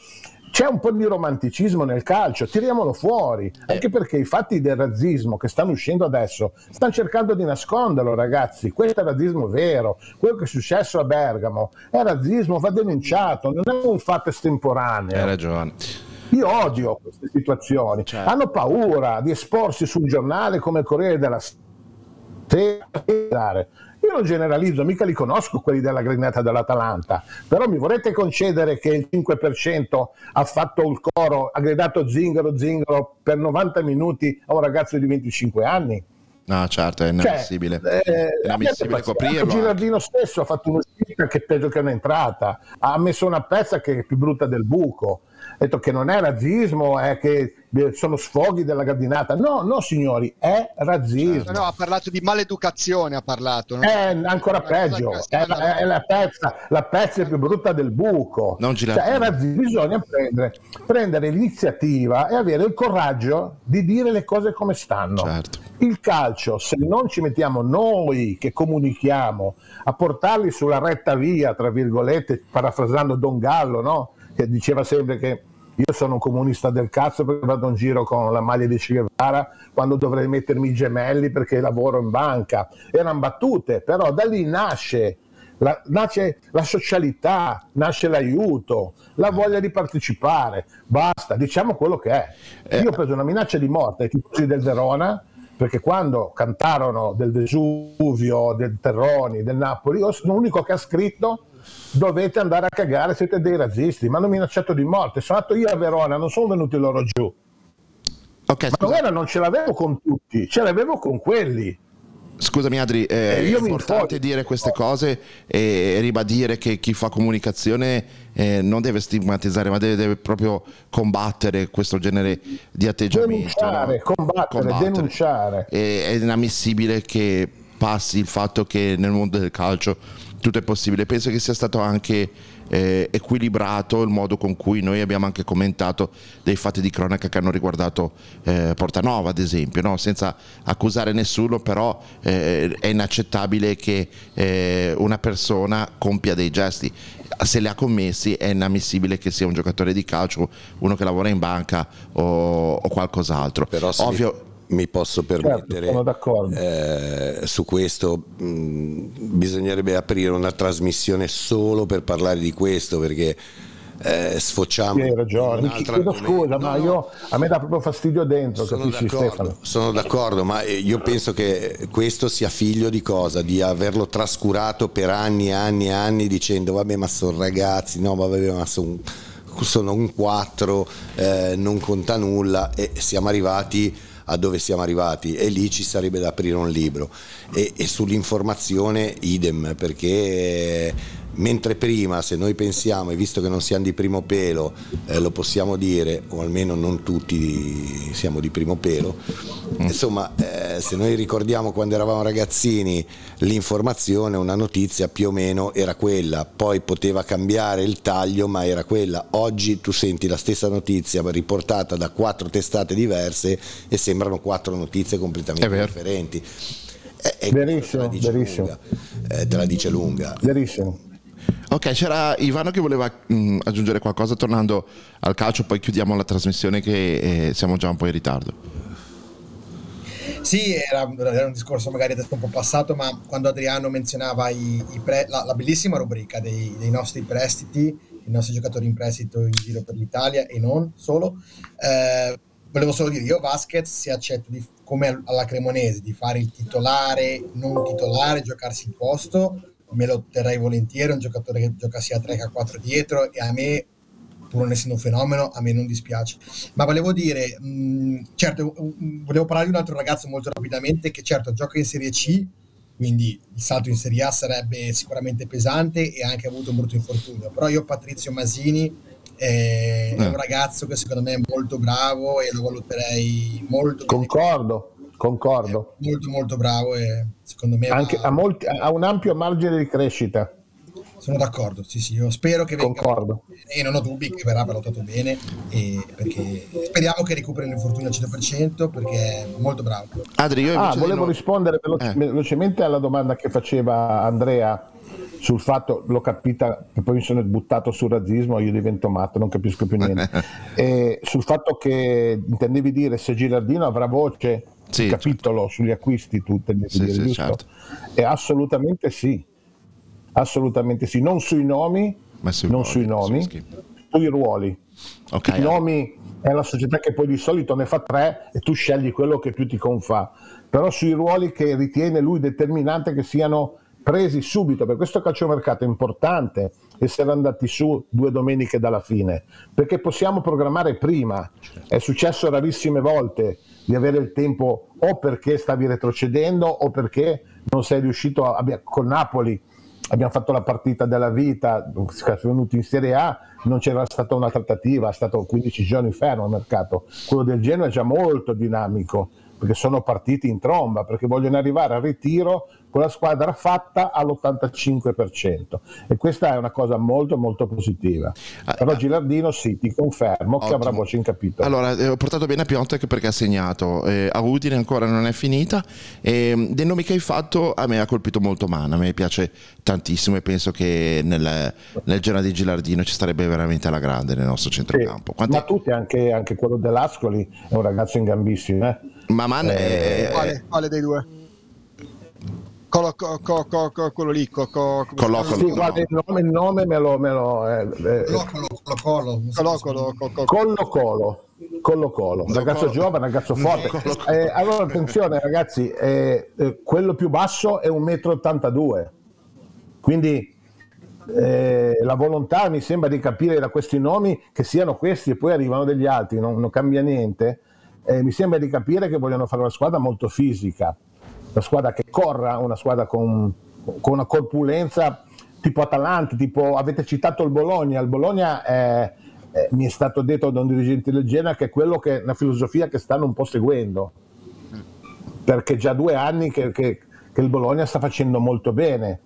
C'è un po' di romanticismo nel calcio, tiriamolo fuori, anche perché i fatti del razzismo che stanno uscendo adesso stanno cercando di nasconderlo ragazzi, questo è razzismo vero, quello che è successo a Bergamo è razzismo, va denunciato, non è un fatto estemporaneo. Hai ragione. Io odio queste situazioni, Certo. hanno paura di esporsi su un giornale come il Corriere della Sera. Io non generalizzo, mica li conosco quelli della granata dell'Atalanta, però mi vorrete concedere che il 5% ha fatto il coro, ha gridato zingaro zingaro per 90 minuti a un ragazzo di 25 anni? No, certo, è Cioè, inammissibile. eh, è inammissibile coprirlo. Gilardino stesso ha fatto un'uscita che è peggio che un'entrata, ha messo una pezza che è più brutta del buco. Ha detto che non è razzismo, è che sono sfoghi della gardinata. No, no, signori, è razzismo. No, no, ha parlato di maleducazione, ha parlato. non- È ancora peggio, è la, è la pezza, la pezza più brutta del buco. Non Cioè, è razzismo. Bisogna prendere, prendere l'iniziativa e avere il coraggio di dire le cose come stanno. Certo. Il calcio, se non ci mettiamo noi che comunichiamo a portarli sulla retta via, tra virgolette, parafrasando Don Gallo, no? Che diceva sempre che io sono un comunista del cazzo perché vado in giro con la maglia di Che quando dovrei mettermi i gemelli perché lavoro in banca. Erano battute, però da lì nasce la, nasce la socialità, nasce l'aiuto, la voglia di partecipare. Basta, diciamo quello che è. Io ho preso una minaccia di morte ai tifosi del Verona perché quando cantarono del Vesuvio, del Terroni, del Napoli, io sono l'unico che ha scritto dovete andare a cagare, siete dei razzisti, mi hanno minacciato di morte, sono andato io a Verona, non sono venuti loro giù. Ok, Ma scusa, non, ce l'avevo con tutti, ce l'avevo con quelli. scusami Adri, eh, Eh, è mi importante dire queste cose e ribadire che chi fa comunicazione eh, non deve stigmatizzare, ma deve, deve proprio combattere questo genere di atteggiamento. Denunciare, no? combattere, denunciare. E- è inammissibile che passi il fatto che nel mondo del calcio tutto è possibile. Penso che sia stato anche eh, equilibrato il modo con cui noi abbiamo anche commentato dei fatti di cronaca che hanno riguardato eh, Portanova, ad esempio, no? senza accusare nessuno, però eh, è inaccettabile che eh, una persona compia dei gesti. Se li ha commessi è inammissibile che sia un giocatore di calcio, uno che lavora in banca o, o qualcos'altro. Però se Ovvio, mi, posso permettere, sono d'accordo. eh, su questo mh, bisognerebbe aprire una trasmissione solo per parlare di questo perché eh, sfociamo hai ragione. Mi chiedo scusa, No, ma io, a me dà proprio fastidio dentro, sono capisci d'accordo, sono d'accordo, ma eh, io penso che questo sia figlio di cosa? Di averlo trascurato per anni e anni e anni dicendo vabbè ma sono ragazzi, no vabbè ma sono sono un 4, non conta nulla e siamo arrivati a dove siamo arrivati e lì ci sarebbe da aprire un libro. E, e sull'informazione idem perché mentre prima se noi pensiamo e visto che non siamo di primo pelo eh, lo possiamo dire o almeno non tutti siamo di primo pelo insomma eh, se noi ricordiamo quando eravamo ragazzini l'informazione una notizia più o meno era quella. Poi poteva cambiare il taglio ma era quella. Oggi tu senti la stessa notizia riportata da quattro testate diverse e sembrano quattro notizie completamente differenti. E, e Verissimo, questo te la dice verissimo. lunga, eh, te la dice lunga. Verissimo. Ok, c'era Ivano che voleva mh, aggiungere qualcosa tornando al calcio, poi chiudiamo la trasmissione che eh, siamo già un po' in ritardo. Sì, era, era un discorso magari adesso un po' passato, ma quando Adriano menzionava i- i pre- la, la bellissima rubrica dei, dei nostri prestiti, i nostri giocatori in prestito in giro per l'Italia e non solo, eh, volevo solo dire, io Vasquez se accetto di, come al- alla Cremonese di fare il titolare, non titolare, giocarsi il posto, me lo terrei volentieri, è un giocatore che gioca sia a 3 che a 4 dietro e a me pur non essendo un fenomeno, a me non dispiace. Ma volevo dire, mh, certo, um, volevo parlare di un altro ragazzo molto rapidamente che certo gioca in Serie C, quindi il salto in Serie A sarebbe sicuramente pesante e ha anche avuto un brutto infortunio. Però io Patrizio Masini eh, è Eh. un ragazzo che secondo me è molto bravo e lo valuterei molto bene. Concordo, concordo. È molto molto bravo e secondo me Anche, va- ha, molti- ha un ampio margine di crescita. sono d'accordo, sì sì, io spero che venga Concordo. e non ho dubbi che verrà valutato bene e perché speriamo che recuperi l'infortunio al 100% perché è molto bravo. Adri, io Ah, volevo no- rispondere veloce- Eh. velocemente alla domanda che faceva Andrea sul fatto, l'ho capita, che poi mi sono buttato sul razzismo, io divento matto, non capisco più niente, [laughs] e sul fatto che intendevi dire se Gilardino avrà voce, Sì, capitolo sugli acquisti, tu intendevi Sì, dire, sì, giusto? certo. E assolutamente sì, assolutamente sì, non sui nomi, sui non ruoli, sui nomi, sui ruoli. Ok, I allora. nomi è la società che poi di solito ne fa tre e tu scegli quello che più ti confà, però sui ruoli che ritiene lui determinante che siano presi subito, per questo calciomercato è importante essere andati su due domeniche dalla fine, perché possiamo programmare prima. È successo rarissime volte di avere il tempo o perché stavi retrocedendo o perché non sei riuscito a, abbia- con Napoli abbiamo fatto la partita della vita, siamo venuti in Serie A, non c'era stata una trattativa, è stato 15 giorni fermo il mercato. Quello del Genoa è già molto dinamico, perché sono partiti in tromba, perché vogliono arrivare al ritiro con la squadra fatta all'85% e questa è una cosa molto molto positiva. Però Gilardino sì, ti confermo che avrà Ottimo. voce in capitolo. Allora, eh, ho portato bene a Piontek perché ha segnato. Eh, a Udine ancora non è finita. E, dei nomi che hai fatto a me ha colpito molto Mana. A me piace tantissimo e penso che nel, nel di Gilardino ci starebbe veramente alla grande nel nostro Sì, centrocampo. Quanti- Ma tutti, anche, anche quello dell'Ascoli, è un ragazzo in gambissimo. Eh? Ma Man è, Quale, quale dei due? Colo- co- co- co- co- quello lì, co- Collo-? Sì, guarda, il nome, il nome me lo... Me lo eh, eh, Colo, colo, colo, colo. non so Colo- se- colo- co- co- Collo Colo, Collo Colo, ragazzo giovane, ragazzo forte. Eh, allora attenzione ragazzi, eh, eh, quello più basso è 1,82 m, quindi eh, la volontà mi sembra di capire da questi nomi che siano questi e poi arrivano degli altri, non, non cambia niente. Eh, mi sembra di capire che vogliono fare una squadra molto fisica, una squadra che corra, una squadra con, con una corpulenza tipo Atalanta, tipo avete citato il Bologna, il Bologna è, eh, mi è stato detto da un dirigente del Genoa che è quello che una filosofia che stanno un po' seguendo, perché già due anni che, che- che il Bologna sta facendo molto bene,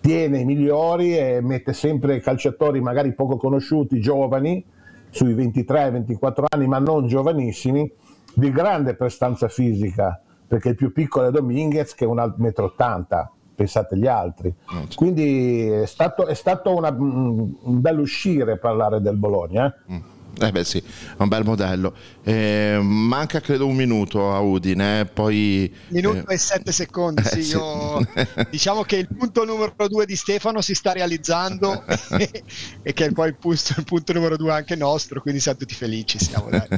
tiene i migliori e mette sempre calciatori magari poco conosciuti, giovani, sui 23-24 anni, ma non giovanissimi, di grande prestanza fisica, perché il più piccolo è Dominguez che è un 1,80 m, pensate agli altri. Quindi è stato, è stato una- un bell'uscire parlare del Bologna. eh. Eh beh sì, è un bel modello. Eh, manca credo un minuto a Udine, eh, poi... Minuto eh, e sette secondi, eh, sì, sì. io- diciamo che il punto numero due di Stefano si sta realizzando e, [laughs] e che è poi il punto, il punto numero due anche nostro, quindi siamo tutti felici. Siamo, dai. [laughs]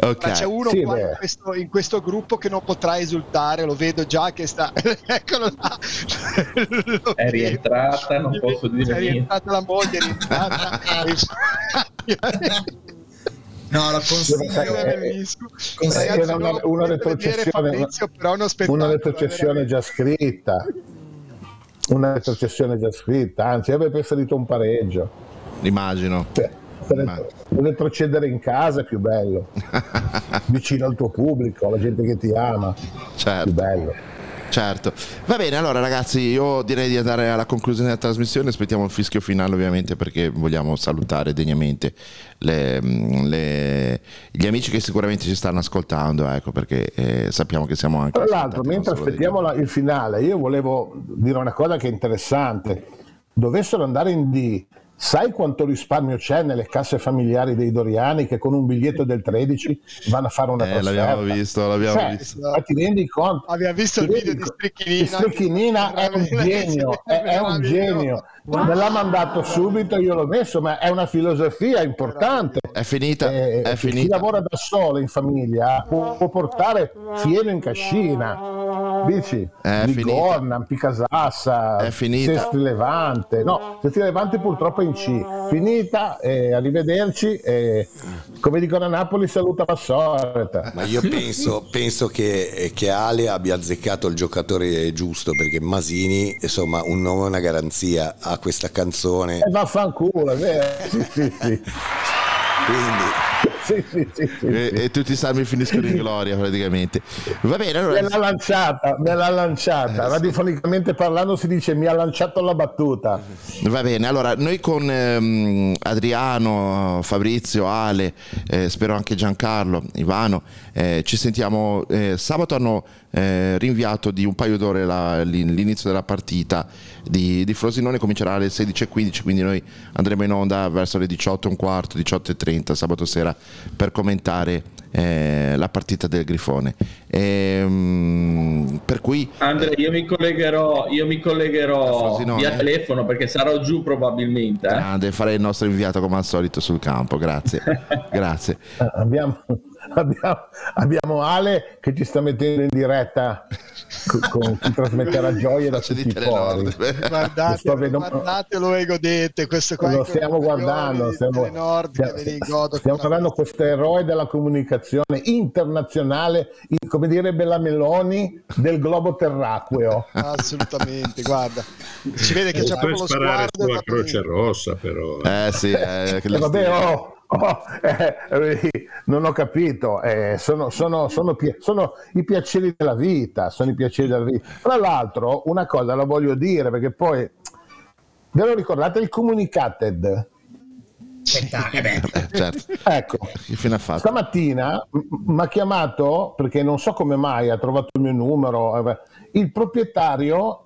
ok. Ma c'è uno Sì, in questo, in questo gruppo che non potrà esultare, lo vedo già che sta. [laughs] Eccolo là. Lo È vedo. rientrata, non posso dire È niente. rientrata la moglie, è rientrata. No, la consiglio. Consiglio- una- una retrocessione- Fabrizio, però è uno una retrocessione già scritta. Una retrocessione già scritta, anzi avrei preferito un pareggio. Immagino. Cioè, retrocedere in casa è più bello, [laughs] vicino al tuo pubblico, alla gente che ti ama, più Certo. bello. Certo, va bene. Allora, ragazzi, io direi di andare alla conclusione della trasmissione. Aspettiamo il fischio finale, ovviamente, perché vogliamo salutare degnamente le- le- gli amici che sicuramente ci stanno ascoltando. Ecco, perché eh, sappiamo che siamo anche. Tra l'altro, mentre aspettiamo la- il finale, io volevo dire una cosa che è interessante. Dovessero andare in D, sai quanto risparmio c'è nelle casse familiari dei Doriani che con un biglietto del 13 vanno a fare una Eh, l'abbiamo visto, l'abbiamo Cioè, visto. ma ti rendi conto? Abbiamo visto il video di Stricchinina. Stricchinina è un [laughs] genio, è, è un genio. Me l'ha mandato subito, io l'ho messo, ma è una filosofia importante. È finita, Eh, è chi finita. lavora da solo in famiglia può, può portare fieno in cascina. Dici? È Ligorna, Ampicasassa, È finita. Sestri Levante. No, Sestri Levante purtroppo è in C. Finita, eh, arrivederci. eh, come dicono a Napoli, saluta la sorte. Ma io penso, penso che, che Ale abbia azzeccato il giocatore giusto perché Masini, insomma, un nome e una garanzia a questa canzone. E vaffanculo, è vero? Sì, sì, sì. Quindi Sì, sì, sì, sì, E, sì. e tutti i salmi finiscono in gloria, praticamente. Va bene, Me l'ha allora. lanciata, me l'ha lanciata. Eh, sì. Radiofonicamente parlando si dice mi ha lanciato la battuta. Va bene, allora noi con ehm, Adriano, Fabrizio, Ale, eh, spero anche Giancarlo, Ivano, eh, ci sentiamo eh, sabato hanno eh, rinviato di un paio d'ore la- l'inizio della partita di, di Frosinone, comincerà alle 16.15, quindi noi andremo in onda verso le 18, un quarto, 18.30 sabato sera per commentare eh, la partita del Grifone. Ehm, per cui Andrea, io mi collegherò, io mi collegherò via telefono perché sarò giù probabilmente. eh. grande, farei il nostro inviato come al solito sul campo, grazie. [laughs] grazie. Eh, Abbiamo, [laughs] abbiamo, abbiamo Ale che ci sta mettendo in diretta con, [laughs] chi trasmetterà gioia da tutti i fori. Guardate, Sto vedendo- guardatelo e godete. Questo qua Lo è stiamo guardando, di stiamo, godo stiamo con la- guardando questo eroe della comunicazione internazionale, come direbbe la Meloni, del globo terracqueo. Assolutamente, guarda. Si vede che Non c'è proprio lo sparare sguardo. sulla ma- Croce Rossa, però. eh. Eh sì, eh, che Eh, vabbè, oh, oh, [laughs] eh, non ho capito, eh, sono, sono- sono pi- sono i piaceri della vita, sono i piaceri della vita. Tra l'altro, una cosa la voglio dire perché poi ve lo ricordate il communicated? Eh Eh, certo. Ecco, stamattina mi ha chiamato perché non so come mai ha trovato il mio numero eh, il proprietario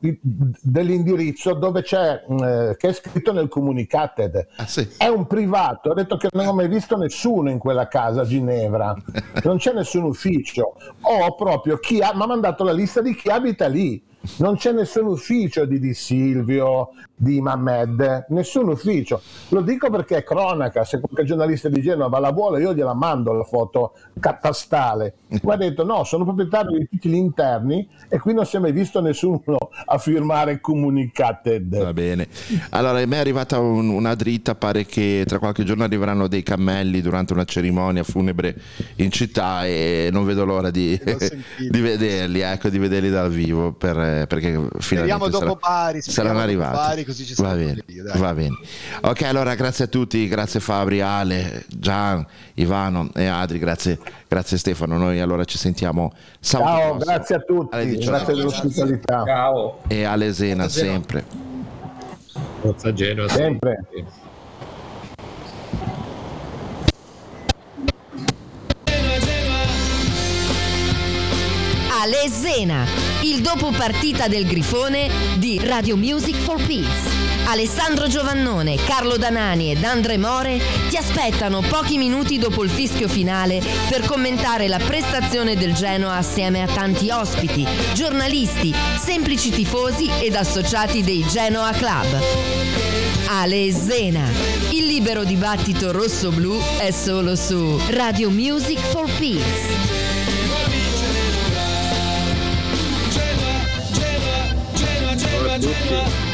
dell'indirizzo dove c'è mh, eh, che è scritto nel communicated Ah, sì. è un privato ha detto che non ho mai visto nessuno in quella casa a Ginevra [laughs] non c'è nessun ufficio ho proprio chi ha mi ha mandato la lista di chi abita lì non c'è nessun ufficio di Di Silvio, di Mamed, nessun ufficio. Lo dico perché è cronaca, se qualche giornalista di Genova la vuole io gliela mando la foto catastale. [laughs] Ma ha detto no, sono proprietario di tutti gli interni e qui non si è mai visto nessuno a firmare comunicated. Va bene. Allora, a me è arrivata un- una dritta, pare che tra qualche giorno arriveranno dei cammelli durante una cerimonia funebre in città e non vedo l'ora di, sentito. [laughs] di vederli, ecco, di vederli dal vivo per- perché finalmente Speriamo dopo sarà- Bari, saranno arrivati. Bari, così ci va bene, lì, va bene. Ok, allora grazie a tutti, grazie Fabri, Ale, Gian, Ivano e Adri, grazie, grazie Stefano. Noi allora ci sentiamo sabato Ciao, prossimo grazie a tutti, alle 18. grazie dell'ospitalità. Ciao. e alle Sena Forza Genoa. sempre. Forza Genoa. Sempre. Ale Zena, il dopo partita del Grifone di Radio Music for Peace. Alessandro Giovannone, Carlo Danani ed Andre More ti aspettano pochi minuti dopo il fischio finale per commentare la prestazione del Genoa assieme a tanti ospiti, giornalisti, semplici tifosi ed associati dei Genoa Club. Ale Zena, il libero dibattito rosso-blu è solo su Radio Music for Peace. Ciao a.